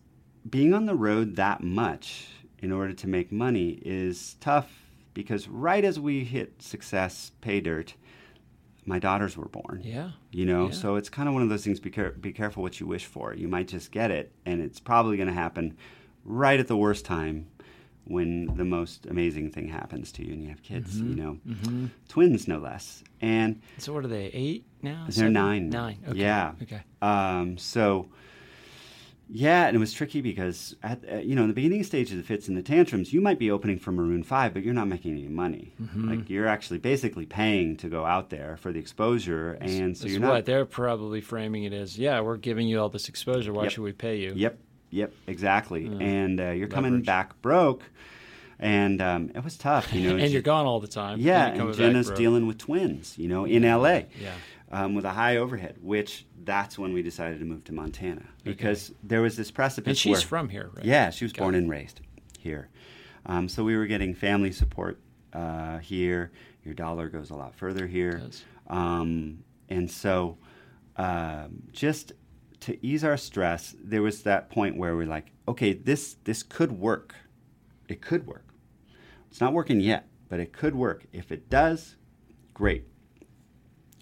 being on the road that much in order to make money is tough because right as we hit success, pay dirt, my daughters were born. Yeah. You know, yeah. so it's kind of one of those things. Be, care- be careful what you wish for. You might just get it, and it's probably going to happen right at the worst time when the most amazing thing happens to you and you have kids, mm-hmm. you know, mm-hmm. twins no less. And so, what are they? Eight now? They're Seven? nine. Nine. Okay. Yeah. Okay. Um, so, yeah, and it was tricky because at uh, you know in the beginning stages of Fitz and the Tantrums, you might be opening for Maroon Five, but you're not making any money. Mm-hmm. Like you're actually basically paying to go out there for the exposure, and so you're what not. they're probably framing it as. Yeah, we're giving you all this exposure. Why Yep. should we pay you? Yep. Yep. Exactly. Mm. And uh, you're coming back broke, and um, it was tough. You know, and you're gone all the time. Yeah, and, and Jenna's dealing with twins, you know, in LA Yeah. Um, with a high overhead, which that's when we decided to move to Montana because there was this precipice. And she's where, from here, right? Yeah, she was Got born it. and raised here. Um, so we were getting family support uh, here, your dollar goes a lot further here. Um, and so, um, just to ease our stress, there was that point where we're like, okay, this this could work. It could work. It's not working yet, but it could work. If it does, great.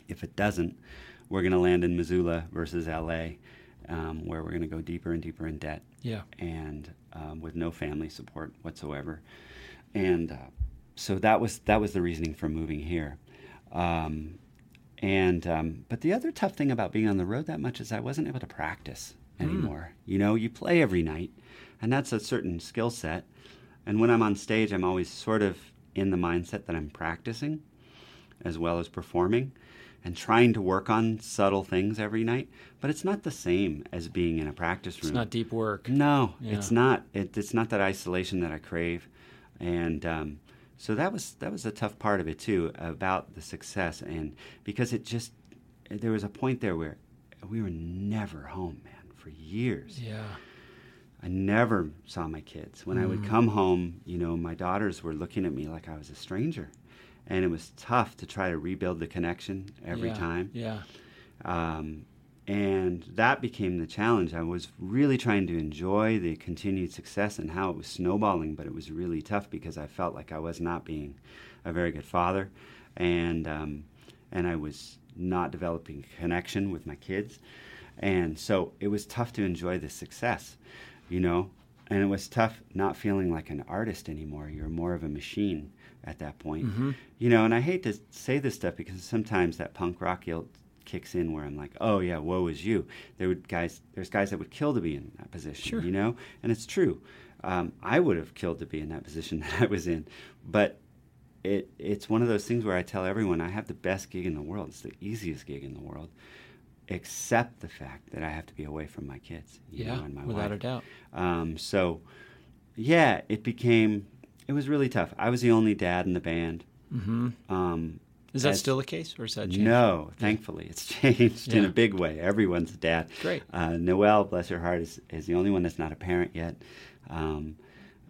If it doesn't, we're going to land in Missoula versus LA, um, where we're going to go deeper and deeper in debt Yeah. and um, with no family support whatsoever. And uh, so that was that was the reasoning for moving here. Um, and um, but the other tough thing about being on the road that much is I wasn't able to practice anymore. You know, you play every night, and that's a certain skill set. And when I'm on stage, I'm always sort of in the mindset that I'm practicing as well as performing and trying to work on subtle things every night. But it's not the same as being in a practice room. It's not deep work. No, Yeah. it's not. It, it's not that isolation that I crave, and um, so that was that was a tough part of it too about the success, and because it just there was a point there where we were never home, man, for years. Yeah. I never saw my kids. When I Mm. would come home, you know, my daughters were looking at me like I was a stranger, and it was tough to try to rebuild the connection every Yeah. time. Yeah. Um, and that became the challenge. I was really trying to enjoy the continued success and how it was snowballing, but it was really tough because I felt like I was not being a very good father, and um, and I was not developing connection with my kids, and so it was tough to enjoy the success, you know. And it was tough not feeling like an artist anymore. You're more of a machine at that point, you know. And I hate to say this stuff because sometimes that punk rock guilt kicks in where I'm like, oh yeah, woe is you. There would guys, there's guys that would kill to be in that position, Sure. you know, and it's true. Um, I would have killed to be in that position that I was in, but it it's one of those things where I tell everyone I have the best gig in the world. It's the easiest gig in the world, except the fact that I have to be away from my kids, you Yeah. know, and my Without wife. a doubt. Um, so, yeah, it became it was really tough. I was the only dad in the band. Mm-hmm. Um, Is that as- still the case, or is that changed? no, thankfully, it's changed in a big way. Everyone's a dad. Great. Uh, Noelle, bless her heart, is, is the only one that's not a parent yet. Um,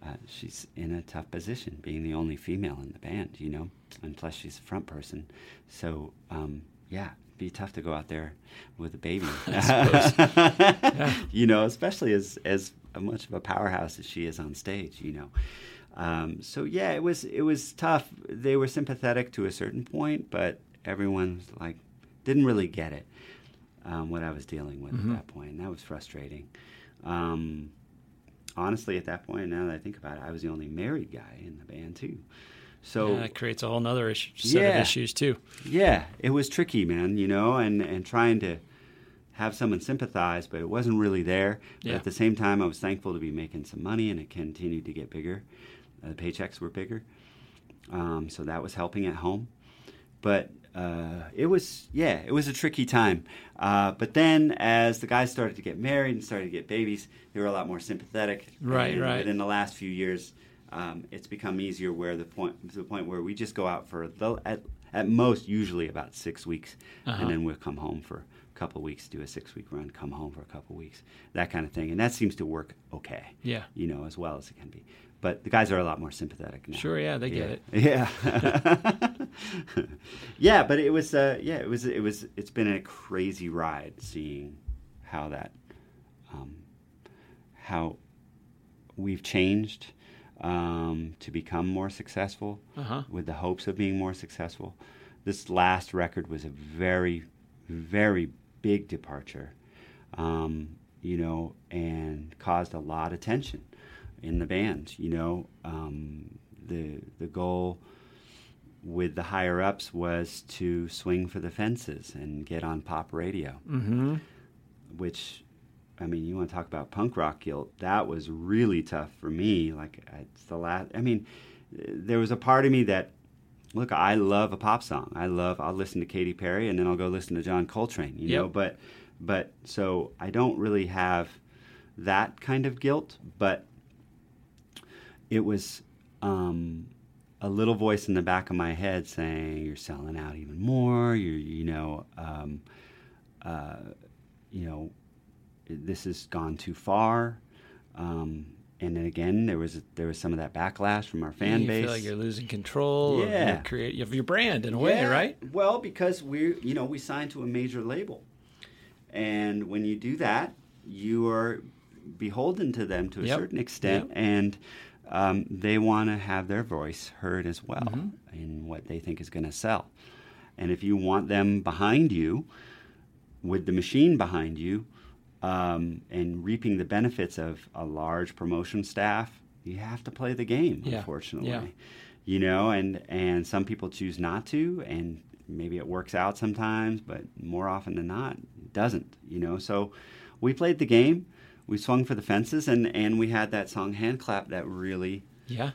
uh, she's in a tough position, being the only female in the band, you know, and plus she's a front person. So, um, yeah, it'd be tough to go out there with a baby. You know, especially as as much of a powerhouse as she is on stage. You know. Um, so yeah, it was it was tough. They were sympathetic to a certain point, but everyone's like didn't really get it um, what I was dealing with Mhm. at that point, and that was frustrating. Um, honestly, at that point, now that I think about it, I was the only married guy in the band too. So yeah, that creates a whole issue, set of issues too. yeah, it was tricky, man. You know, and and trying to have someone sympathize, but it wasn't really there. But Yeah. at the same time, I was thankful to be making some money, and it continued to get bigger. Uh, the paychecks were bigger, um, so that was helping at home. But uh, it was, yeah, it was a tricky time. Uh, but then, as the guys started to get married and started to get babies, they were a lot more sympathetic. Right, and right. Within the last few years, um, it's become easier. Where the point to the point where we just go out for the, at at most usually about six weeks, Uh-huh. and then we'll come home for a couple of weeks, do a six week run, come home for a couple weeks, that kind of thing, and that seems to work okay. Yeah. You know, as well as it can be. But the guys are a lot more sympathetic now. Sure, yeah, they get it. Yeah. yeah, but it was uh, yeah, it was it was it's been a crazy ride seeing how that um, how we've changed um, to become more successful Uh-huh. with the hopes of being more successful. This last record was a very, very big departure, um, you know, and caused a lot of tension in the band. You know, um, the the goal with the higher ups was to swing for the fences and get on pop radio Mm-hmm. which I mean, you want to talk about punk rock guilt? That was really tough for me. Like it's the last. I mean, there was a part of me that, look, I love a pop song. I love. I'll listen to Katy Perry and then I'll go listen to John Coltrane. You know, but but so I don't really have that kind of guilt. But it was um, a little voice in the back of my head saying, "You're selling out even more. You're you know." Um, uh, you know, this has gone too far. Um, and then again, there was there was some of that backlash from our fan you base. feel like you're losing control of Yeah. your, create, of your brand in a way, right? Well, because we, you know, we signed to a major label, and when you do that, you are beholden to them to a Yep. certain extent, Yep. and um, they want to have their voice heard as well Mm-hmm. in what they think is going to sell. And if you want them behind you, with the machine behind you, um, and reaping the benefits of a large promotion staff, you have to play the game. Yeah. Unfortunately, Yeah. you know, and and some people choose not to, and maybe it works out sometimes, but more often than not, it doesn't. You know, so we played the game. We swung for the fences, and and we had that song "Hand Clap" that really, Yeah,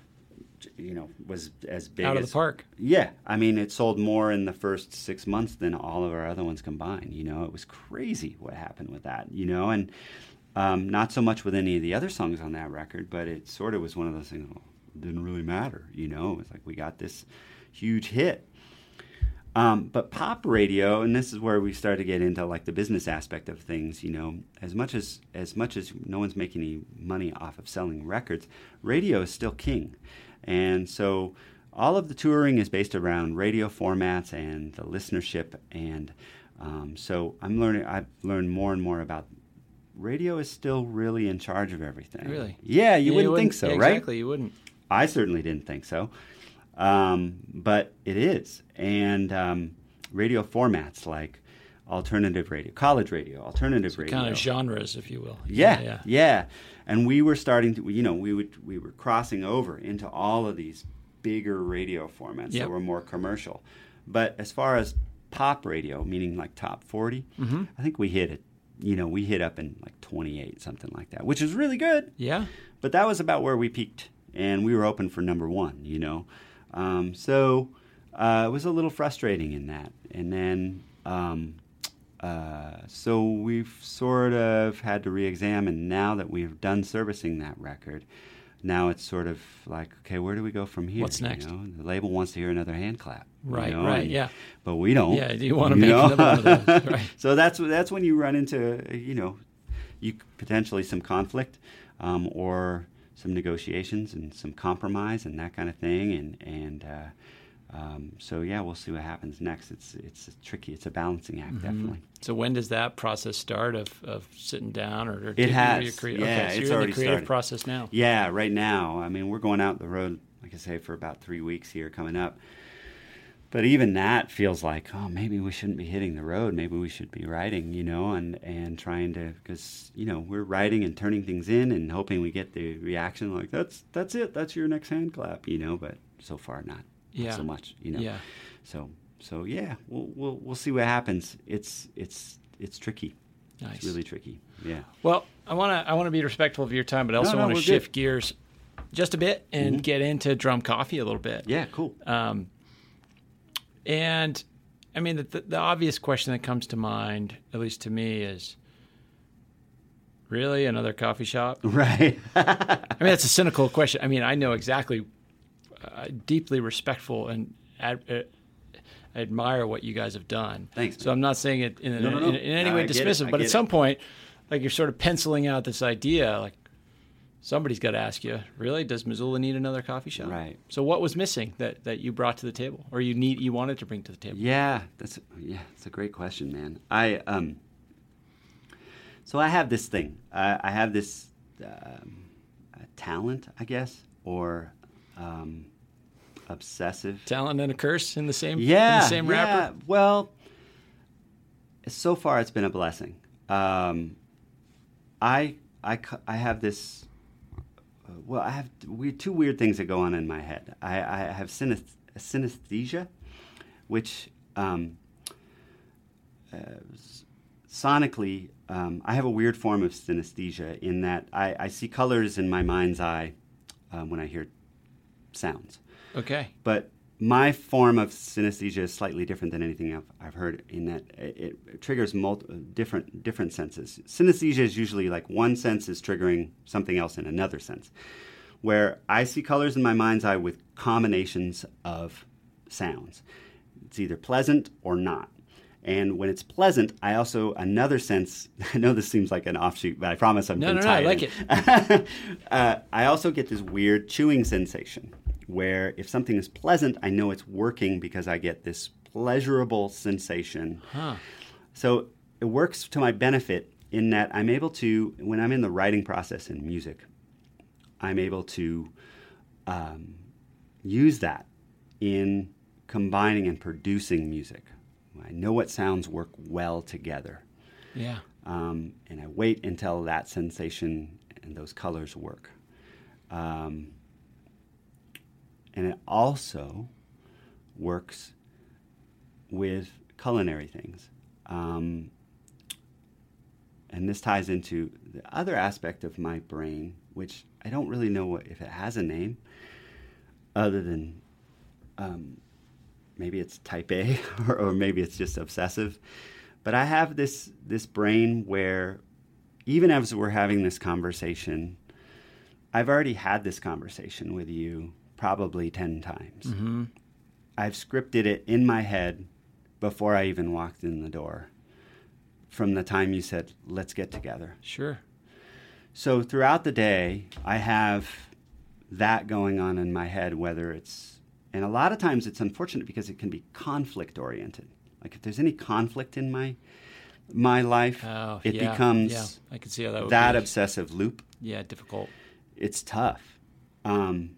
you know, was as big out of as the park. yeah, I mean, it sold more in the first six months than all of our other ones combined. You know, it was crazy what happened with that. You know, and um, not so much with any of the other songs on that record, but it sort of was one of those things. Well, didn't really matter. You know, it was like we got this huge hit. Um, but pop radio, and this is where we start to get into like the business aspect of things. You know, as much as as much as no one's making any money off of selling records, radio is still king, and so all of the touring is based around radio formats and the listenership. And um, so I'm learning. I've learned more and more about radio is still really in charge of everything. Really? Yeah, you wouldn't think so, yeah, right? Exactly, you wouldn't. I certainly didn't think so. Um, but it is. And um, radio formats like alternative radio, college radio, alternative radio. Kind of genres, if you will. Yeah, yeah. yeah, And we were starting to, you know, we would we were crossing over into all of these bigger radio formats Yep. that were more commercial. But as far as pop radio, meaning like top 40, Mm-hmm. I think we hit it. You know, we hit up in like 28, something like that, which is really good. Yeah. But that was about where we peaked, and we were open for number one, you know. Um, so uh, it was a little frustrating in that. And then, um, uh, so we've sort of had to re examine now that we've done servicing that record. Now it's sort of like, okay, where do we go from here? What's you next? know? The label wants to hear another hand clap. you Right, know, right, and- yeah. But we don't. Yeah, do you wanna you make another one of those, right. so that's that's when you run into you know you potentially some conflict um, or some negotiations and some compromise and that kind of thing and and uh, um, so yeah we'll see what happens next it's it's tricky it's a balancing act Mm-hmm. definitely So when does that process start of, of sitting down or, or It has. you create- Yeah, okay, so it's already the creative started. process now. yeah right now I mean we're going out the road like I say for about three weeks here coming up but even that feels like oh maybe we shouldn't be hitting the road. Maybe we should be writing you know and and trying to because you know we're writing and turning things in and hoping we get the reaction like that's that's it. That's your next hand clap you know but so far not, Yeah. not so much you know. Yeah. so so yeah we'll we'll we'll see what happens. It's it's it's tricky. Nice. it's really tricky. Yeah. Well, I want to I want to be respectful of your time, but I also no, want to shift gears just a bit and get into drum coffee a little bit. yeah cool. Um, and I mean, the, the, the obvious question that comes to mind, at least to me, is really another coffee shop? right I mean, that's a cynical question. I mean, I know exactly, uh, deeply respectful and ad, uh, admire what you guys have done. Thanks, So I'm not saying it in, No, no, no. in, in any way get it. dismissive, but at it. some point, like you're sort of penciling out this idea, like somebody's got to ask you, really, does Missoula need another coffee shop? Right. So what was missing that, that you brought to the table, or you need you wanted to bring to the table? Yeah, that's yeah, it's a great question, man. I um, so I have this thing. I, I have this um, talent, I guess, or um, obsessive. Talent and a curse in the same yeah, in the same yeah. wrapper. Well, so far it's been a blessing. Um, I I I have this. Uh, Well, I have we two weird things that go on in my head. I, I have synesthesia, which um, uh, sonically, um, I have a weird form of synesthesia in that I, I see colors in my mind's eye um, when I hear sounds. Okay. But my form of synesthesia is slightly different than anything I've, I've heard in that it, it triggers multi, different different senses. Synesthesia is usually like one sense is triggering something else in another sense, where I see colors in my mind's eye with combinations of sounds. It's either pleasant or not. And when it's pleasant, I also another sense. I know this seems like an offshoot, but I promise I'm No, no, no, I like in. it. uh, I also get this weird chewing sensation where if something is pleasant, I know it's working because I get this pleasurable sensation. Huh. So it works to my benefit in that I'm able to, when I'm in the writing process in music, I'm able to um, use that in combining and producing music. I know what sounds work well together. Yeah. Um, and I wait until that sensation and those colors work. Um, and it also works with culinary things. Um, and this ties into the other aspect of my brain, which I don't really know what, if it has a name, other than um, maybe it's type A or, or maybe it's just obsessive. But I have this this brain where even as we're having this conversation, I've already had this conversation with you probably 10 times. Mm-hmm. I've scripted it in my head before I even walked in the door from the time you said, let's get together. Sure. So throughout the day, I have that going on in my head, whether it's, and a lot of times it's unfortunate because it can be conflict oriented. Like if there's any conflict in my my life, Oh, it yeah, becomes yeah. I can see how that would that be. obsessive loop. yeah, difficult. It's tough. Um,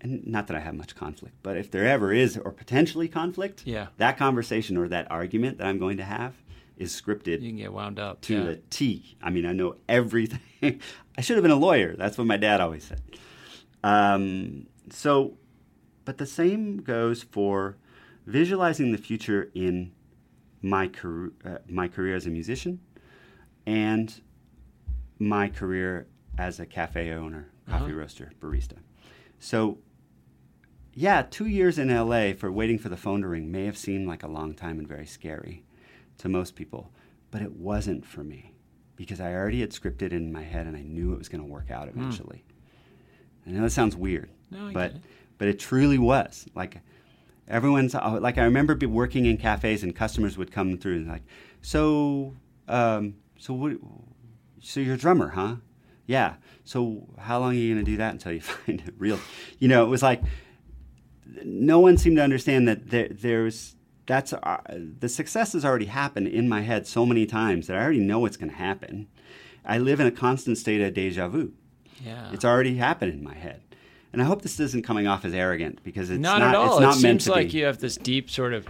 and not that I have much conflict, but if there ever is or potentially conflict, Yeah. that conversation or that argument that I'm going to have is scripted You can get wound up. to yeah. the T. I mean, I know everything. I should have been a lawyer. That's what my dad always said. Um, so, but the same goes for visualizing the future in my career, uh, my career as a musician, and my career as a cafe owner, coffee Uh-huh. roaster, barista. So, yeah, two years in LA for waiting for the phone to ring may have seemed like a long time and very scary to most people, but it wasn't for me because I already had scripted in my head and I knew it was going to work out eventually. I know that sounds weird, No, but it. but it truly was like everyone's uh, like I remember be working in cafes and customers would come through and like, so um, so what? So you're a drummer, huh? Yeah. So how long are you going to do that until you find a real? You know, it was like no one seemed to understand that there, there's that's uh, the success has already happened in my head so many times that I already know what's going to happen. I live in a constant state of deja vu. Yeah. It's already happened in my head, and I hope this isn't coming off as arrogant because it's not, not. at all. It's not it meant seems to like be. you have this deep sort of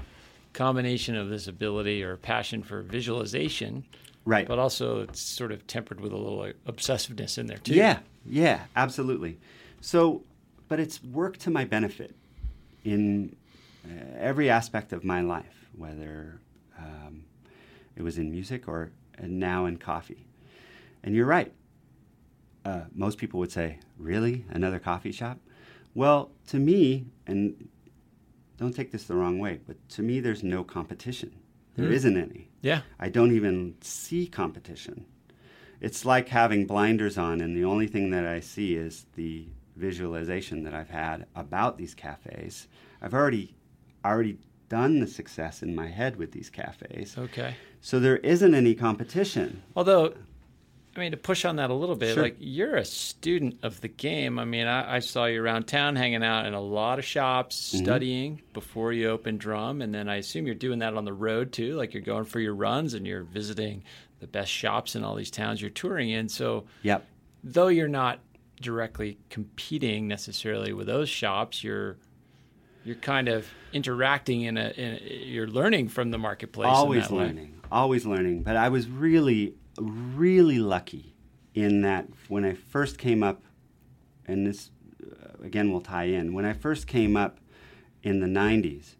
combination of this ability or passion for visualization, right. but also it's sort of tempered with a little like, obsessiveness in there too. Yeah, yeah, absolutely. So, but it's worked to my benefit in uh, every aspect of my life, whether um, it was in music or and now in coffee. And you're right. Uh, most people would say, "Really, another coffee shop?" Well, to me, and don't take this the wrong way, but to me, there's no competition. There Hmm. isn't any. Yeah. I don't even see competition. It's like having blinders on, and the only thing that I see is the visualization that I've had about these cafes. I've already already done the success in my head with these cafes. Okay. So there isn't any competition. Although, I mean, to push on that a little bit, Sure. like you're a student of the game. I mean, I, I saw you around town hanging out in a lot of shops, Mm-hmm. studying before you open drum, and then I assume you're doing that on the road too. Like you're going for your runs and you're visiting the best shops in all these towns you're touring in. So, Yep. though you're not directly competing necessarily with those shops, you're you're kind of interacting in a, in a you're learning from the marketplace. always that way. learning, always learning. But I was really, really lucky in that when I first came up, and this uh, again will tie in. When I first came up in the '90s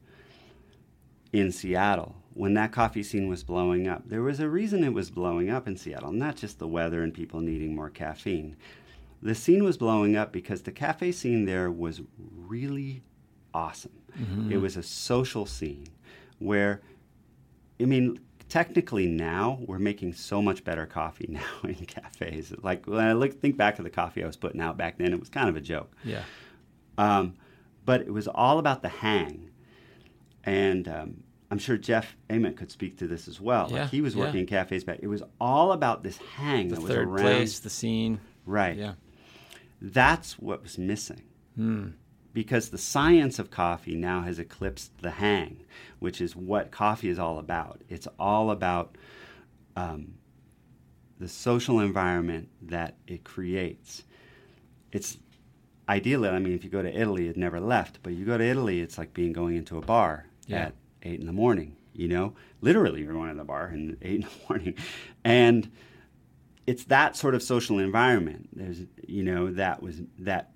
in Seattle, when that coffee scene was blowing up, there was a reason it was blowing up in Seattle, not just the weather and people needing more caffeine. The scene was blowing up because the cafe scene there was really awesome. It was a social scene where, I mean, technically now we're making so much better coffee now in cafes. Like when I look, think back to the coffee I was putting out back then, it was kind of a joke. Yeah. Um, but it was all about the hang. And um, I'm sure Jeff Ament could speak to this as well. Yeah, like he was yeah. working in cafes back. It was all about this hang The that was around. place, the scene. Right. Yeah. That's what was missing. Hmm. Because the science of coffee now has eclipsed the hang, which is what coffee is all about. It's all about um, the social environment that it creates. It's ideally, I mean, if you go to Italy, it never left, but you go to Italy, it's like being going into a bar Yeah. at eight in the morning, you know? Literally, you're going to the bar at eight in the morning. And it's that sort of social environment. There's, you know, that was, that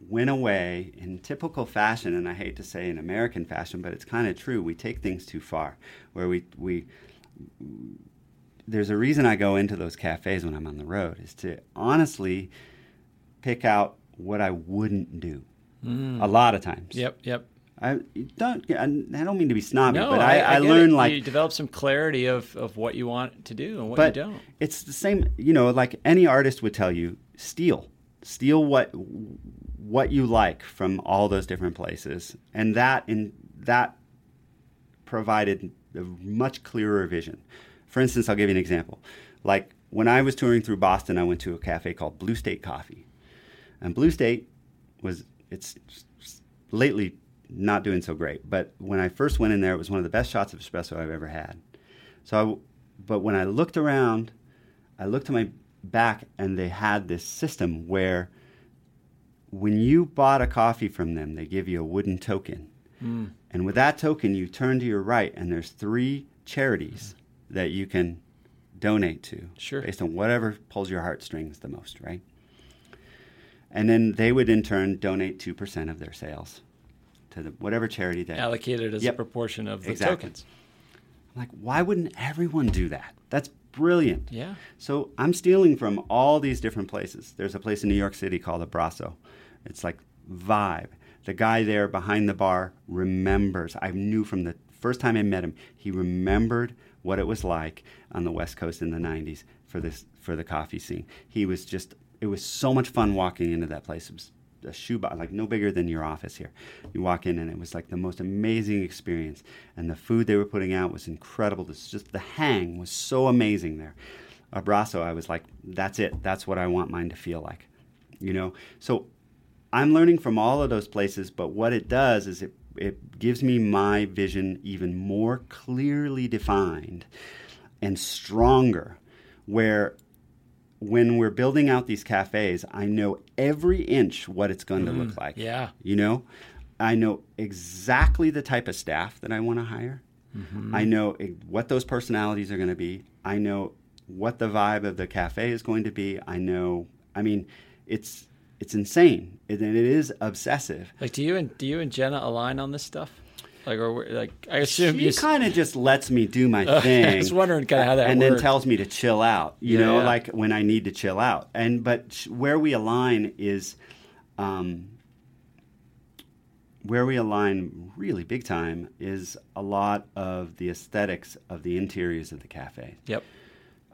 went away in typical fashion, and I hate to say in American fashion, but it's kind of true. We take things too far, where we, we, there's a reason I go into those cafes when I'm on the road is to honestly pick out what I wouldn't do. Mm. A lot of times. Yep, yep. I don't. I don't mean to be snobby, No, but I, I, I, learn like you develop some clarity of, of what you want to do and what but you don't. it's the same you know like any artist would tell you steal. Steal what what you like from all those different places. And that in that provided a much clearer vision. For instance i'll give you an example. Like when i was touring through boston i went to a cafe called blue state coffee. And blue state was it's lately not doing so great but when i first went in there it was one of the best shots of espresso i've ever had so I, but when I looked around, I looked to my back and they had this system where when you bought a coffee from them, they give you a wooden token. Hmm. And with that token, you turn to your right and there's three charities that you can donate to Sure. based on whatever pulls your heartstrings the most, right? And then they would in turn donate 2% of their sales to the, whatever charity that Allocated as Yep. a proportion of the Exactly. tokens. I'm like, why wouldn't everyone do that? That's brilliant. Yeah. So I'm stealing from all these different places. There's a place in New York City called Abraço. It's like vibe. The guy there behind the bar remembers. I knew from the first time I met him, he remembered what it was like on the West Coast in the 90s for this for the coffee scene. He was just it was so much fun walking into that place. It was a shoebox, like no bigger than your office here. You walk in and it was like the most amazing experience. And the food they were putting out was incredible. This just the hang was so amazing there. Abraço, I was like, that's it. That's what I want mine to feel like. You know? So I'm learning from all of those places, but what it does is it it gives me my vision even more clearly defined and stronger where when we're building out these cafes, I know every inch what it's going to look mm, like. yeah. You know, I know exactly the type of staff that I want to hire. Mm-hmm. I know what those personalities are going to be. I know what the vibe of the cafe is going to be. I know. I mean, it's it's insane, and it is obsessive. Like, do you and do you and Jenna align on this stuff? Like, or like, I assume She kind of just lets me do my thing. I was wondering kinda how that and worked. then tells me to chill out. You Yeah, know, like when I need to chill out. And but sh- where we align is, um, where we align really big time is a lot of the aesthetics of the interiors of the cafe. Yep.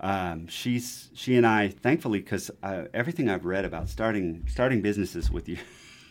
Um, she's she and I, thankfully, because uh, everything I've read about starting starting businesses with you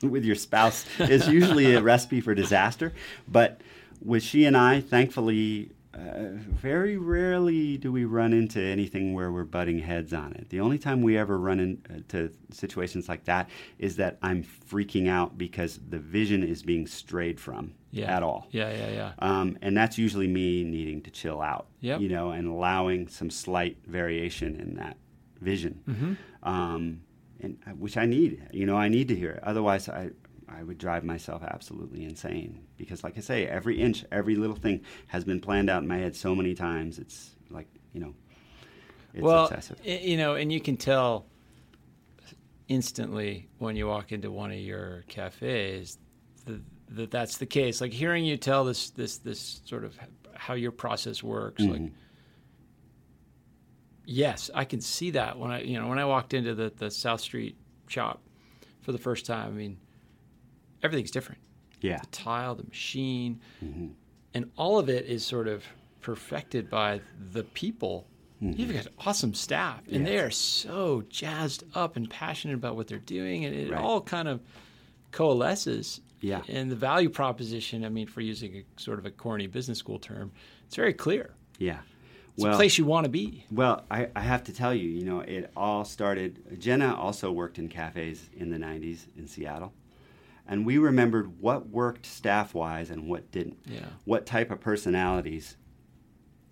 with your spouse is usually a recipe for disaster. But with she and I, thankfully, uh, very rarely do we run into anything where we're butting heads on it. The only time we ever run into situations like that is that I'm freaking out because the vision is being strayed from Yeah. at all. Yeah, yeah, yeah. Um, and that's usually me needing to chill out, Yep. you know, and allowing some slight variation in that vision, Mm-hmm. um, and which I need. You know, I need to hear it. Otherwise, I I would drive myself absolutely insane because, like I say, every inch, every little thing has been planned out in my head so many times. It's like you know, it's well, obsessive. you know, and you can tell instantly when you walk into one of your cafes that, that that's the case. Like hearing you tell this this this sort of how your process works, like Mm-hmm. Yes, I can see that when I you know when I walked into the the South Street shop for the first time. I mean, everything's different. yeah, The tile, the machine, Mm-hmm. and all of it is sort of perfected by the people. Mm-hmm. You've got awesome staff, and they are so jazzed up and passionate about what they're doing, and it Right. all kind of coalesces Yeah. And the value proposition, I mean, for using a sort of a corny business school term, it's very clear. Yeah. It's a place you want to be. Well, I, I have to tell you, you know, it all started. Jenna also worked in cafes in the 90s in Seattle. And we remembered what worked staff wise and what didn't. Yeah. What type of personalities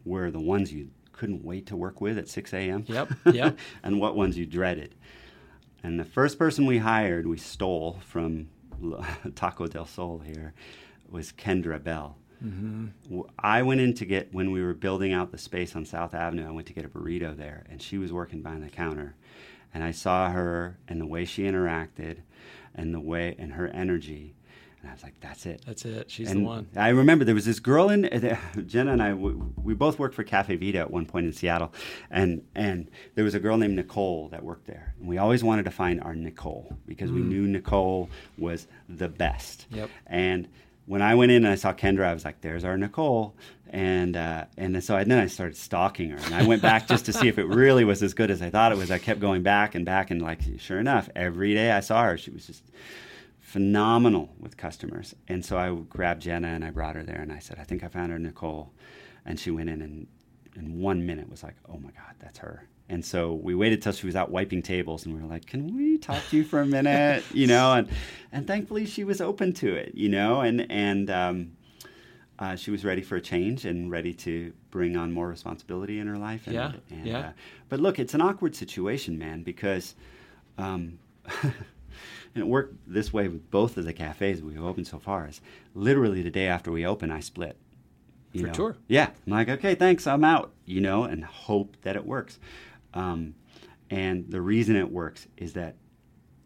were the ones you couldn't wait to work with at 6 a.m. Yep. Yep. and what ones you dreaded. And the first person we hired, we stole from Taco del Sol here, was Kendra Bell. Mm-hmm. I went in to get, when we were building out the space on South Avenue, I went to get a burrito there, and she was working behind the counter. And I saw her and the way she interacted and the way, and her energy. And I was like, that's it. That's it. She's and the one. I remember there was this girl in Jenna and I. We, we, both worked for Caffe Vita at one point in Seattle, and and there was a girl named Nicole that worked there, and we always wanted to find our Nicole because mm. we knew Nicole was the best. Yep. And when I went in and I saw Kendra, I was like, "There's our Nicole," and uh, and so I, then I started stalking her, and I went back just to see if it really was as good as I thought it was. I kept going back and back, and like, sure enough, every day I saw her, she was just phenomenal with customers. And so I grabbed Jenna and I brought her there and I said, I think I found her Nicole. And she went in and in one minute was like, oh my God, that's her. And so we waited till she was out wiping tables and we were like, can we talk to you for a minute? You know, and, and thankfully she was open to it, you know, and, and, um, uh, she was ready for a change and ready to bring on more responsibility in her life. And, yeah. And, yeah. Uh, but look, it's an awkward situation, man, because, um, and it worked this way with both of the cafes we've opened so far. Is literally the day after we open, I split. You For know? sure. Yeah, I'm like, okay, thanks, I'm out. You know, and hope that it works. Um, and the reason it works is that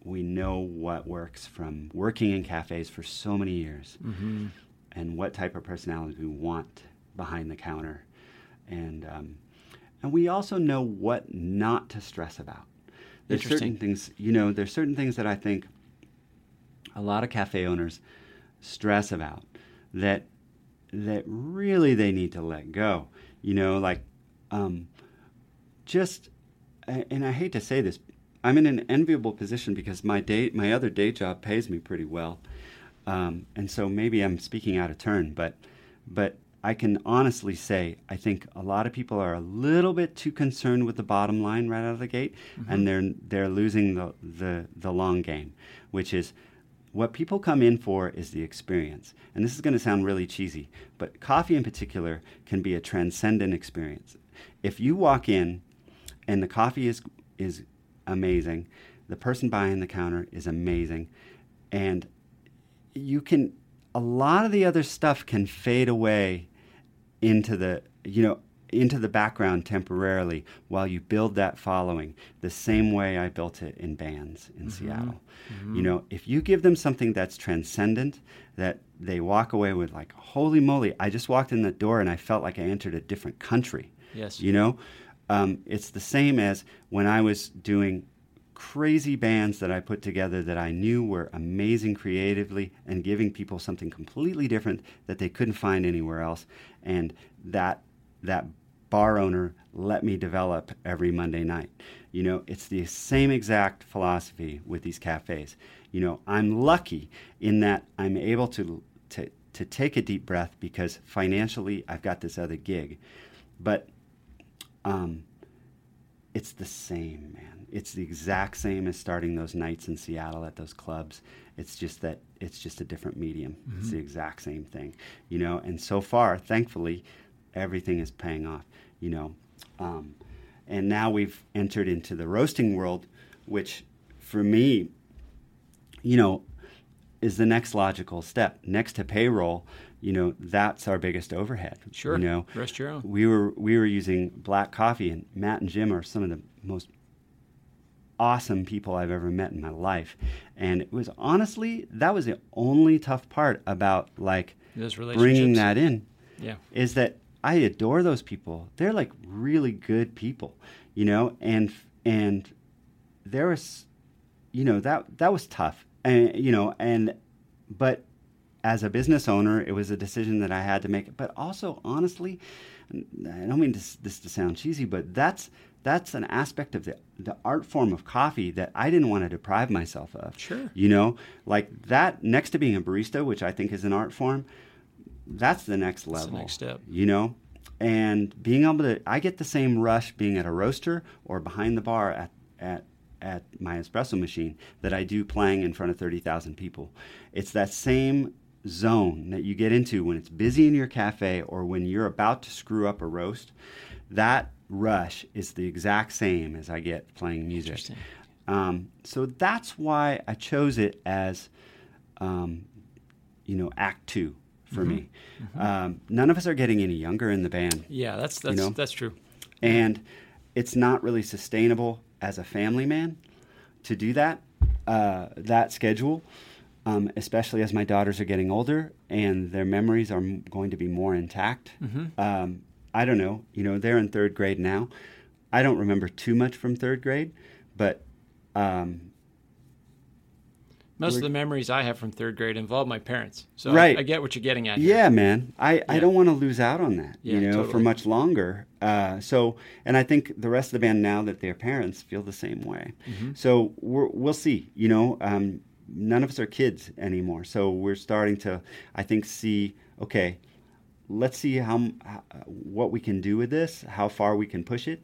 we know what works from working in cafes for so many years, mm-hmm. and what type of personality we want behind the counter, and um, and we also know what not to stress about. There's certain things, you know, there's certain things that I think a lot of cafe owners stress about that that really they need to let go. You know, like um, just and I hate to say this, I'm in an enviable position because my day my other day job pays me pretty well, um, and so maybe I'm speaking out of turn, but but I can honestly say I think a lot of people are a little bit too concerned with the bottom line right out of the gate, mm-hmm. and they're they're losing the, the the long game, which is what people come in for is the experience. And this is going to sound really cheesy, but coffee in particular can be a transcendent experience. If you walk in and the coffee is is amazing, the person behind the counter is amazing, and you can a lot of the other stuff can fade away into the you know into the background temporarily while you build that following the same way I built it in bands in mm-hmm. Seattle. Mm-hmm. You know, if you give them something that's transcendent, that they walk away with like, holy moly, I just walked in the door and I felt like I entered a different country. Yes. You know, um, it's the same as when I was doing crazy bands that I put together that I knew were amazing creatively and giving people something completely different that they couldn't find anywhere else. And that that bar owner let me develop every Monday night. You know, it's the same exact philosophy with these cafes. You know, I'm lucky in that I'm able to to to take a deep breath because financially I've got this other gig. But um, it's the same, man. It's the exact same as starting those nights in Seattle at those clubs. It's just that it's just a different medium. Mm-hmm. It's the exact same thing, you know. And so far, thankfully, everything is paying off, you know. Um, and now we've entered into the roasting world, which for me, you know, is the next logical step. Next to payroll, you know, that's our biggest overhead. Sure. You know, roast your own. We were we were using black coffee, and Matt and Jim are some of the most awesome people I've ever met in my life. And it was honestly that was the only tough part about like bringing that in. Yeah. Is that I adore those people. They're like really good people, you know, and and there was, you know, that that was tough, and you know, and but as a business owner, it was a decision that I had to make. But also, honestly, I don't mean this, this to sound cheesy, but that's that's an aspect of the the art form of coffee that I didn't want to deprive myself of. Sure. You know, like that next to being a barista, which I think is an art form, that's the next level. the next step. You know, and being able to, I get the same rush being at a roaster or behind the bar at at at my espresso machine that I do playing in front of thirty thousand people. It's that same zone that you get into when it's busy in your cafe or when you're about to screw up a roast. That rush is the exact same as I get playing music. Um, so that's why I chose it as, um, you know, Act Two for me. Um, none of us are getting any younger in the band, Yeah, that's that's know? that's true. and it's not really sustainable as a family man to do that uh, that schedule. Um, especially as my daughters are getting older and their memories are m- going to be more intact. Um, I don't know. You know, they're in third grade now. I don't remember too much from third grade, but um, Most of the memories I have from third grade involve my parents. So Right. I, I get what you're getting at. here. Yeah, man. I, I don't want to lose out on that, Yeah, you know, for much longer. Uh, so, and I think the rest of the band now that they're parents feel the same way. Mm-hmm. So we're, we'll see, you know, um, none of us are kids anymore. So we're starting to, I think, see, okay, let's see how, how what we can do with this, how far we can push it,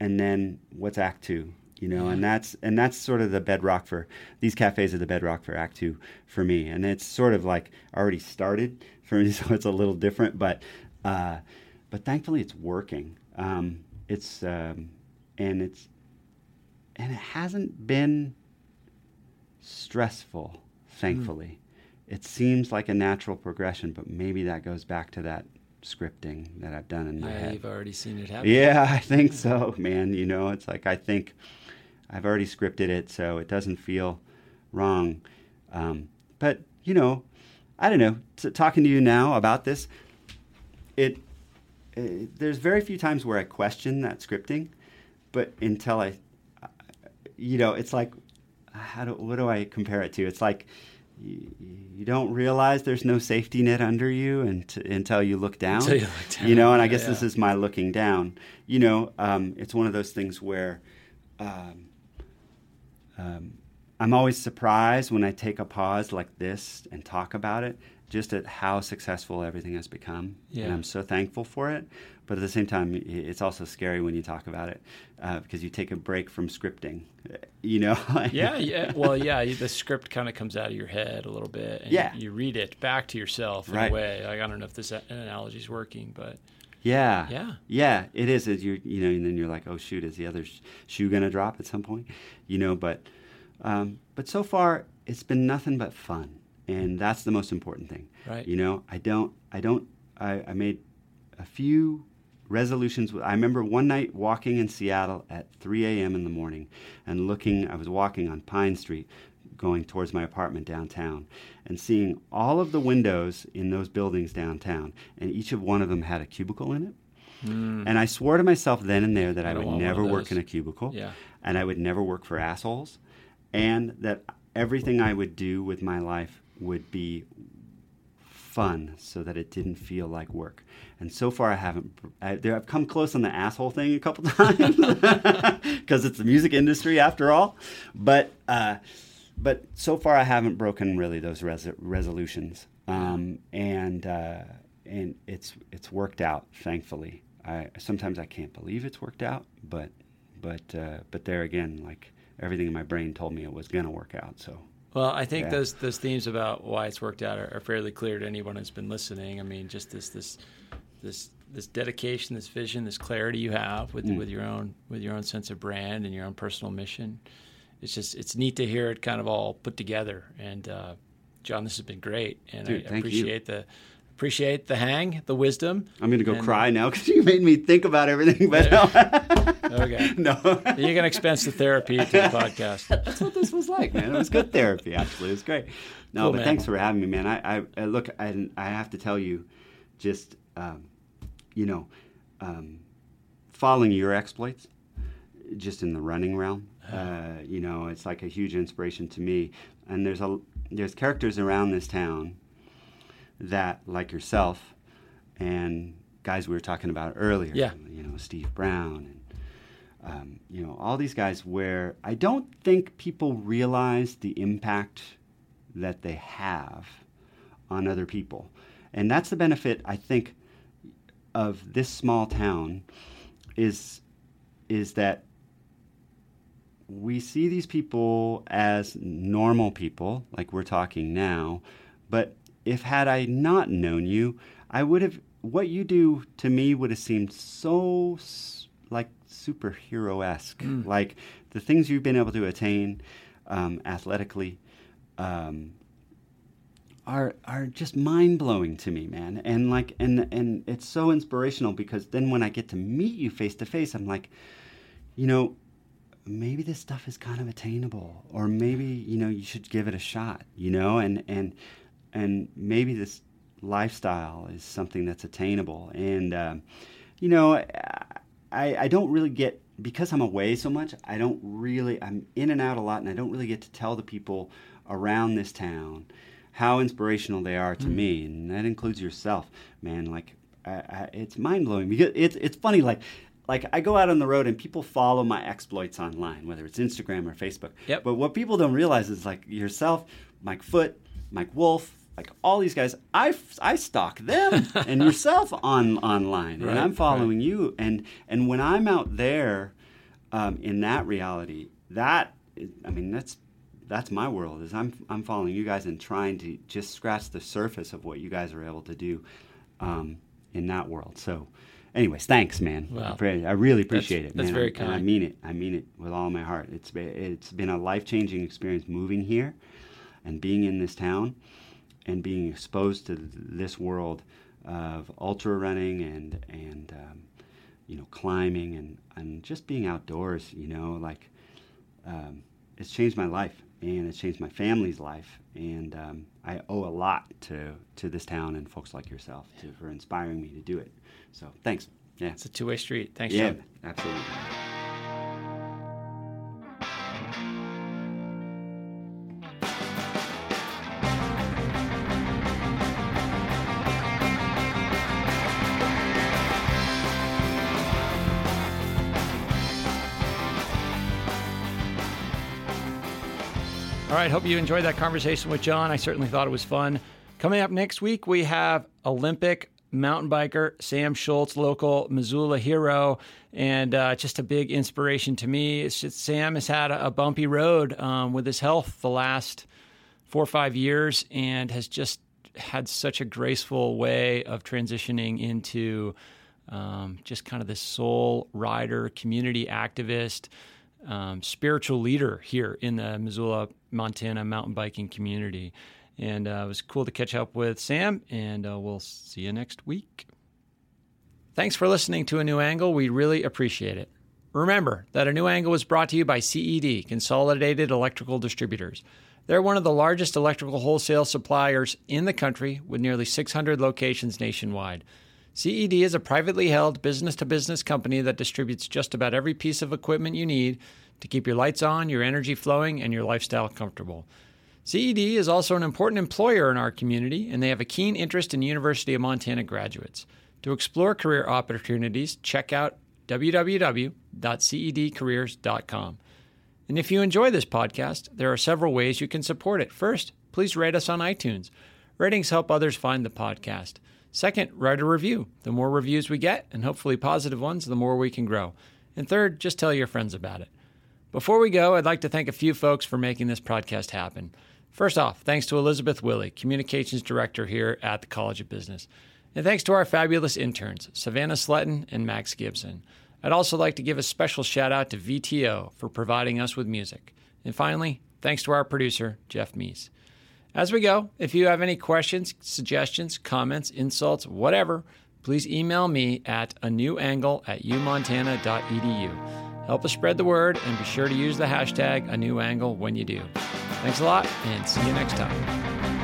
and then what's act two, you know, and that's and that's sort of the bedrock for these cafes are the bedrock for act two for me, and it's sort of like already started for me, so it's a little different, but uh, but thankfully it's working. Um, it's um, and it's and it hasn't been stressful, thankfully. It seems like a natural progression, but maybe that goes back to that scripting that I've done in my Yeah, head. you've already seen it happen. Yeah, I think so, man. You know, it's like I think I've already scripted it, so it doesn't feel wrong. Um, but you know, I don't know. T- talking to you now about this, it, uh there's very few times where I question that scripting, but until I, I- you know, it's like, how do what do I compare it to? It's like. You, you don't realize there's no safety net under you and until you look down. Until you look down, You know, and I yeah, guess this is my looking down. You know, um, it's one of those things where um, um, I'm always surprised when I take a pause like this and talk about it, just at how successful everything has become. Yeah. And I'm so thankful for it. But at the same time, it's also scary when you talk about it uh, because you take a break from scripting. You know? yeah, yeah. Well, yeah. The script kind of comes out of your head a little bit, and Yeah. you, you read it back to yourself in Right. a way. Like I don't know if this analogy is working, but Yeah. Yeah. Yeah, it is. Is you you know, and then you're like, oh shoot, is the other shoe gonna drop at some point? You know, but um, but so far it's been nothing but fun, and that's the most important thing. Right. You know, I don't, I don't, I, I made a few resolutions. I remember one night walking in Seattle at 3 a.m. in the morning, and looking. I was walking on Pine Street, going towards my apartment downtown, and seeing all of the windows in those buildings downtown, and each of one of them had a cubicle in it. And I swore to myself then and there that I. I would never work in a cubicle, Yeah. and I would never work for assholes, and that everything I would do with my life would be fun so that it didn't feel like work. And so far, I haven't. I, there, I've come close on the asshole thing a couple times because it's the music industry after all. But uh, but so far, I haven't broken really those res- resolutions. Um, and uh, and it's it's worked out, thankfully. I sometimes I can't believe it's worked out, but but uh, but there again, like everything in my brain told me it was gonna work out. So Well, I think Yeah. those those themes about why it's worked out are, are fairly clear to anyone who's been listening. I mean, just this this this this dedication, this vision, this clarity you have with Mm. with your own with your own sense of brand and your own personal mission. It's just it's neat to hear it kind of all put together. And uh, John, this has been great, and Dude, I thank you. appreciate the appreciate the hang, the wisdom. I'm gonna go And- cry now because you made me think about everything. But Okay. no, you're gonna expense the therapy to the podcast. that's what this was like, man. It was good therapy, actually. It was great. No, Cool, but man. thanks for having me, man. I, I, I look, I, I have to tell you, just, um, you know, um, following your exploits, just in the running realm, uh, you know, it's like a huge inspiration to me. And there's a, there's characters around this town that, like yourself, and guys we were talking about earlier, Yeah. you know, Steve Brown and um, you know all these guys, where I don't think people realize the impact that they have on other people, and that's the benefit I think of this small town is is that we see these people as normal people, like we're talking now. But if had I not known you, I would have what you do to me would have seemed so like superhero esque, like the things you've been able to attain um, athletically. Um, are are just mind blowing to me, man. And like and and it's so inspirational because then when I get to meet you face to face, I'm like, you know, maybe this stuff is kind of attainable, or maybe you know you should give it a shot, you know, and and and maybe this lifestyle is something that's attainable. And um, you know, I I don't really get because I'm away so much. I don't really I'm in and out a lot, and I don't really get to tell the people around this town how inspirational they are to me, and that includes yourself, man. Like, I, I, it's mind blowing because it's it's funny. Like, like I go out on the road and people follow my exploits online, whether it's Instagram or Facebook. Yep. But what people don't realize is like yourself, Mike Foote, Mike Wolfe, like all these guys, I, I stalk them and yourself on online, Right, and I'm right. following you. And and when I'm out there, um, in that reality, that is- I mean that's that's my world. Is I'm I'm following you guys and trying to just scratch the surface of what you guys are able to do um, in that world. So. Anyways, thanks, man. Wow. I I really appreciate That's- it, that's man. very And I kind. mean it. I mean it with all my heart. It's been, it's been a life changing experience moving here, and being in this town, and being exposed to this world of ultra running and and um, you know climbing and and just being outdoors. You know, like um, it's changed my life and it's changed my family's life. And um, I owe a lot to to this town and folks like yourself to, for inspiring me to do it. So thanks. Yeah. It's a two way street. Thanks, Yeah, John. absolutely. Right, hope you enjoyed that conversation with John. I certainly thought it was fun. Coming up next week, we have Olympic mountain biker Sam Schultz, local Missoula hero, and uh, just a big inspiration to me. It's just Sam has had a, bumpy road um, with his health the last four or five years and has just had such a graceful way of transitioning into um, just kind of this soul rider, community activist, um, spiritual leader here in the Missoula, Montana mountain biking community. And uh, it was cool to catch up with Sam, and uh, we'll see you next week. Thanks for listening to A New Angle. We really appreciate it. Remember that A New Angle was brought to you by CED, Consolidated Electrical Distributors. They're one of the largest electrical wholesale suppliers in the country with nearly 600 locations nationwide. CED is a privately held business to business company that distributes just about every piece of equipment you need to keep your lights on, your energy flowing, and your lifestyle comfortable. CED is also an important employer in our community, and they have a keen interest in University of Montana graduates. To explore career opportunities, check out www.cedcareers.com. And if you enjoy this podcast, there are several ways you can support it. First, please rate us on iTunes. Ratings help others find the podcast. Second, write a review. The more reviews we get, and hopefully positive ones, the more we can grow. And third, just tell your friends about it. Before we go, I'd like to thank a few folks for making this podcast happen. First off, thanks to Elizabeth Willie, Communications Director here at the College of Business. And thanks to our fabulous interns, Savannah Sletton and Max Gibson. I'd also like to give a special shout out to VTO for providing us with music. And finally, thanks to our producer, Jeff Meese. As we go, if you have any questions, suggestions, comments, insults, whatever, please email me at a new angle at umontana.edu. Help us spread the word and be sure to use the hashtag a new angle when you do. Thanks a lot and see you next time.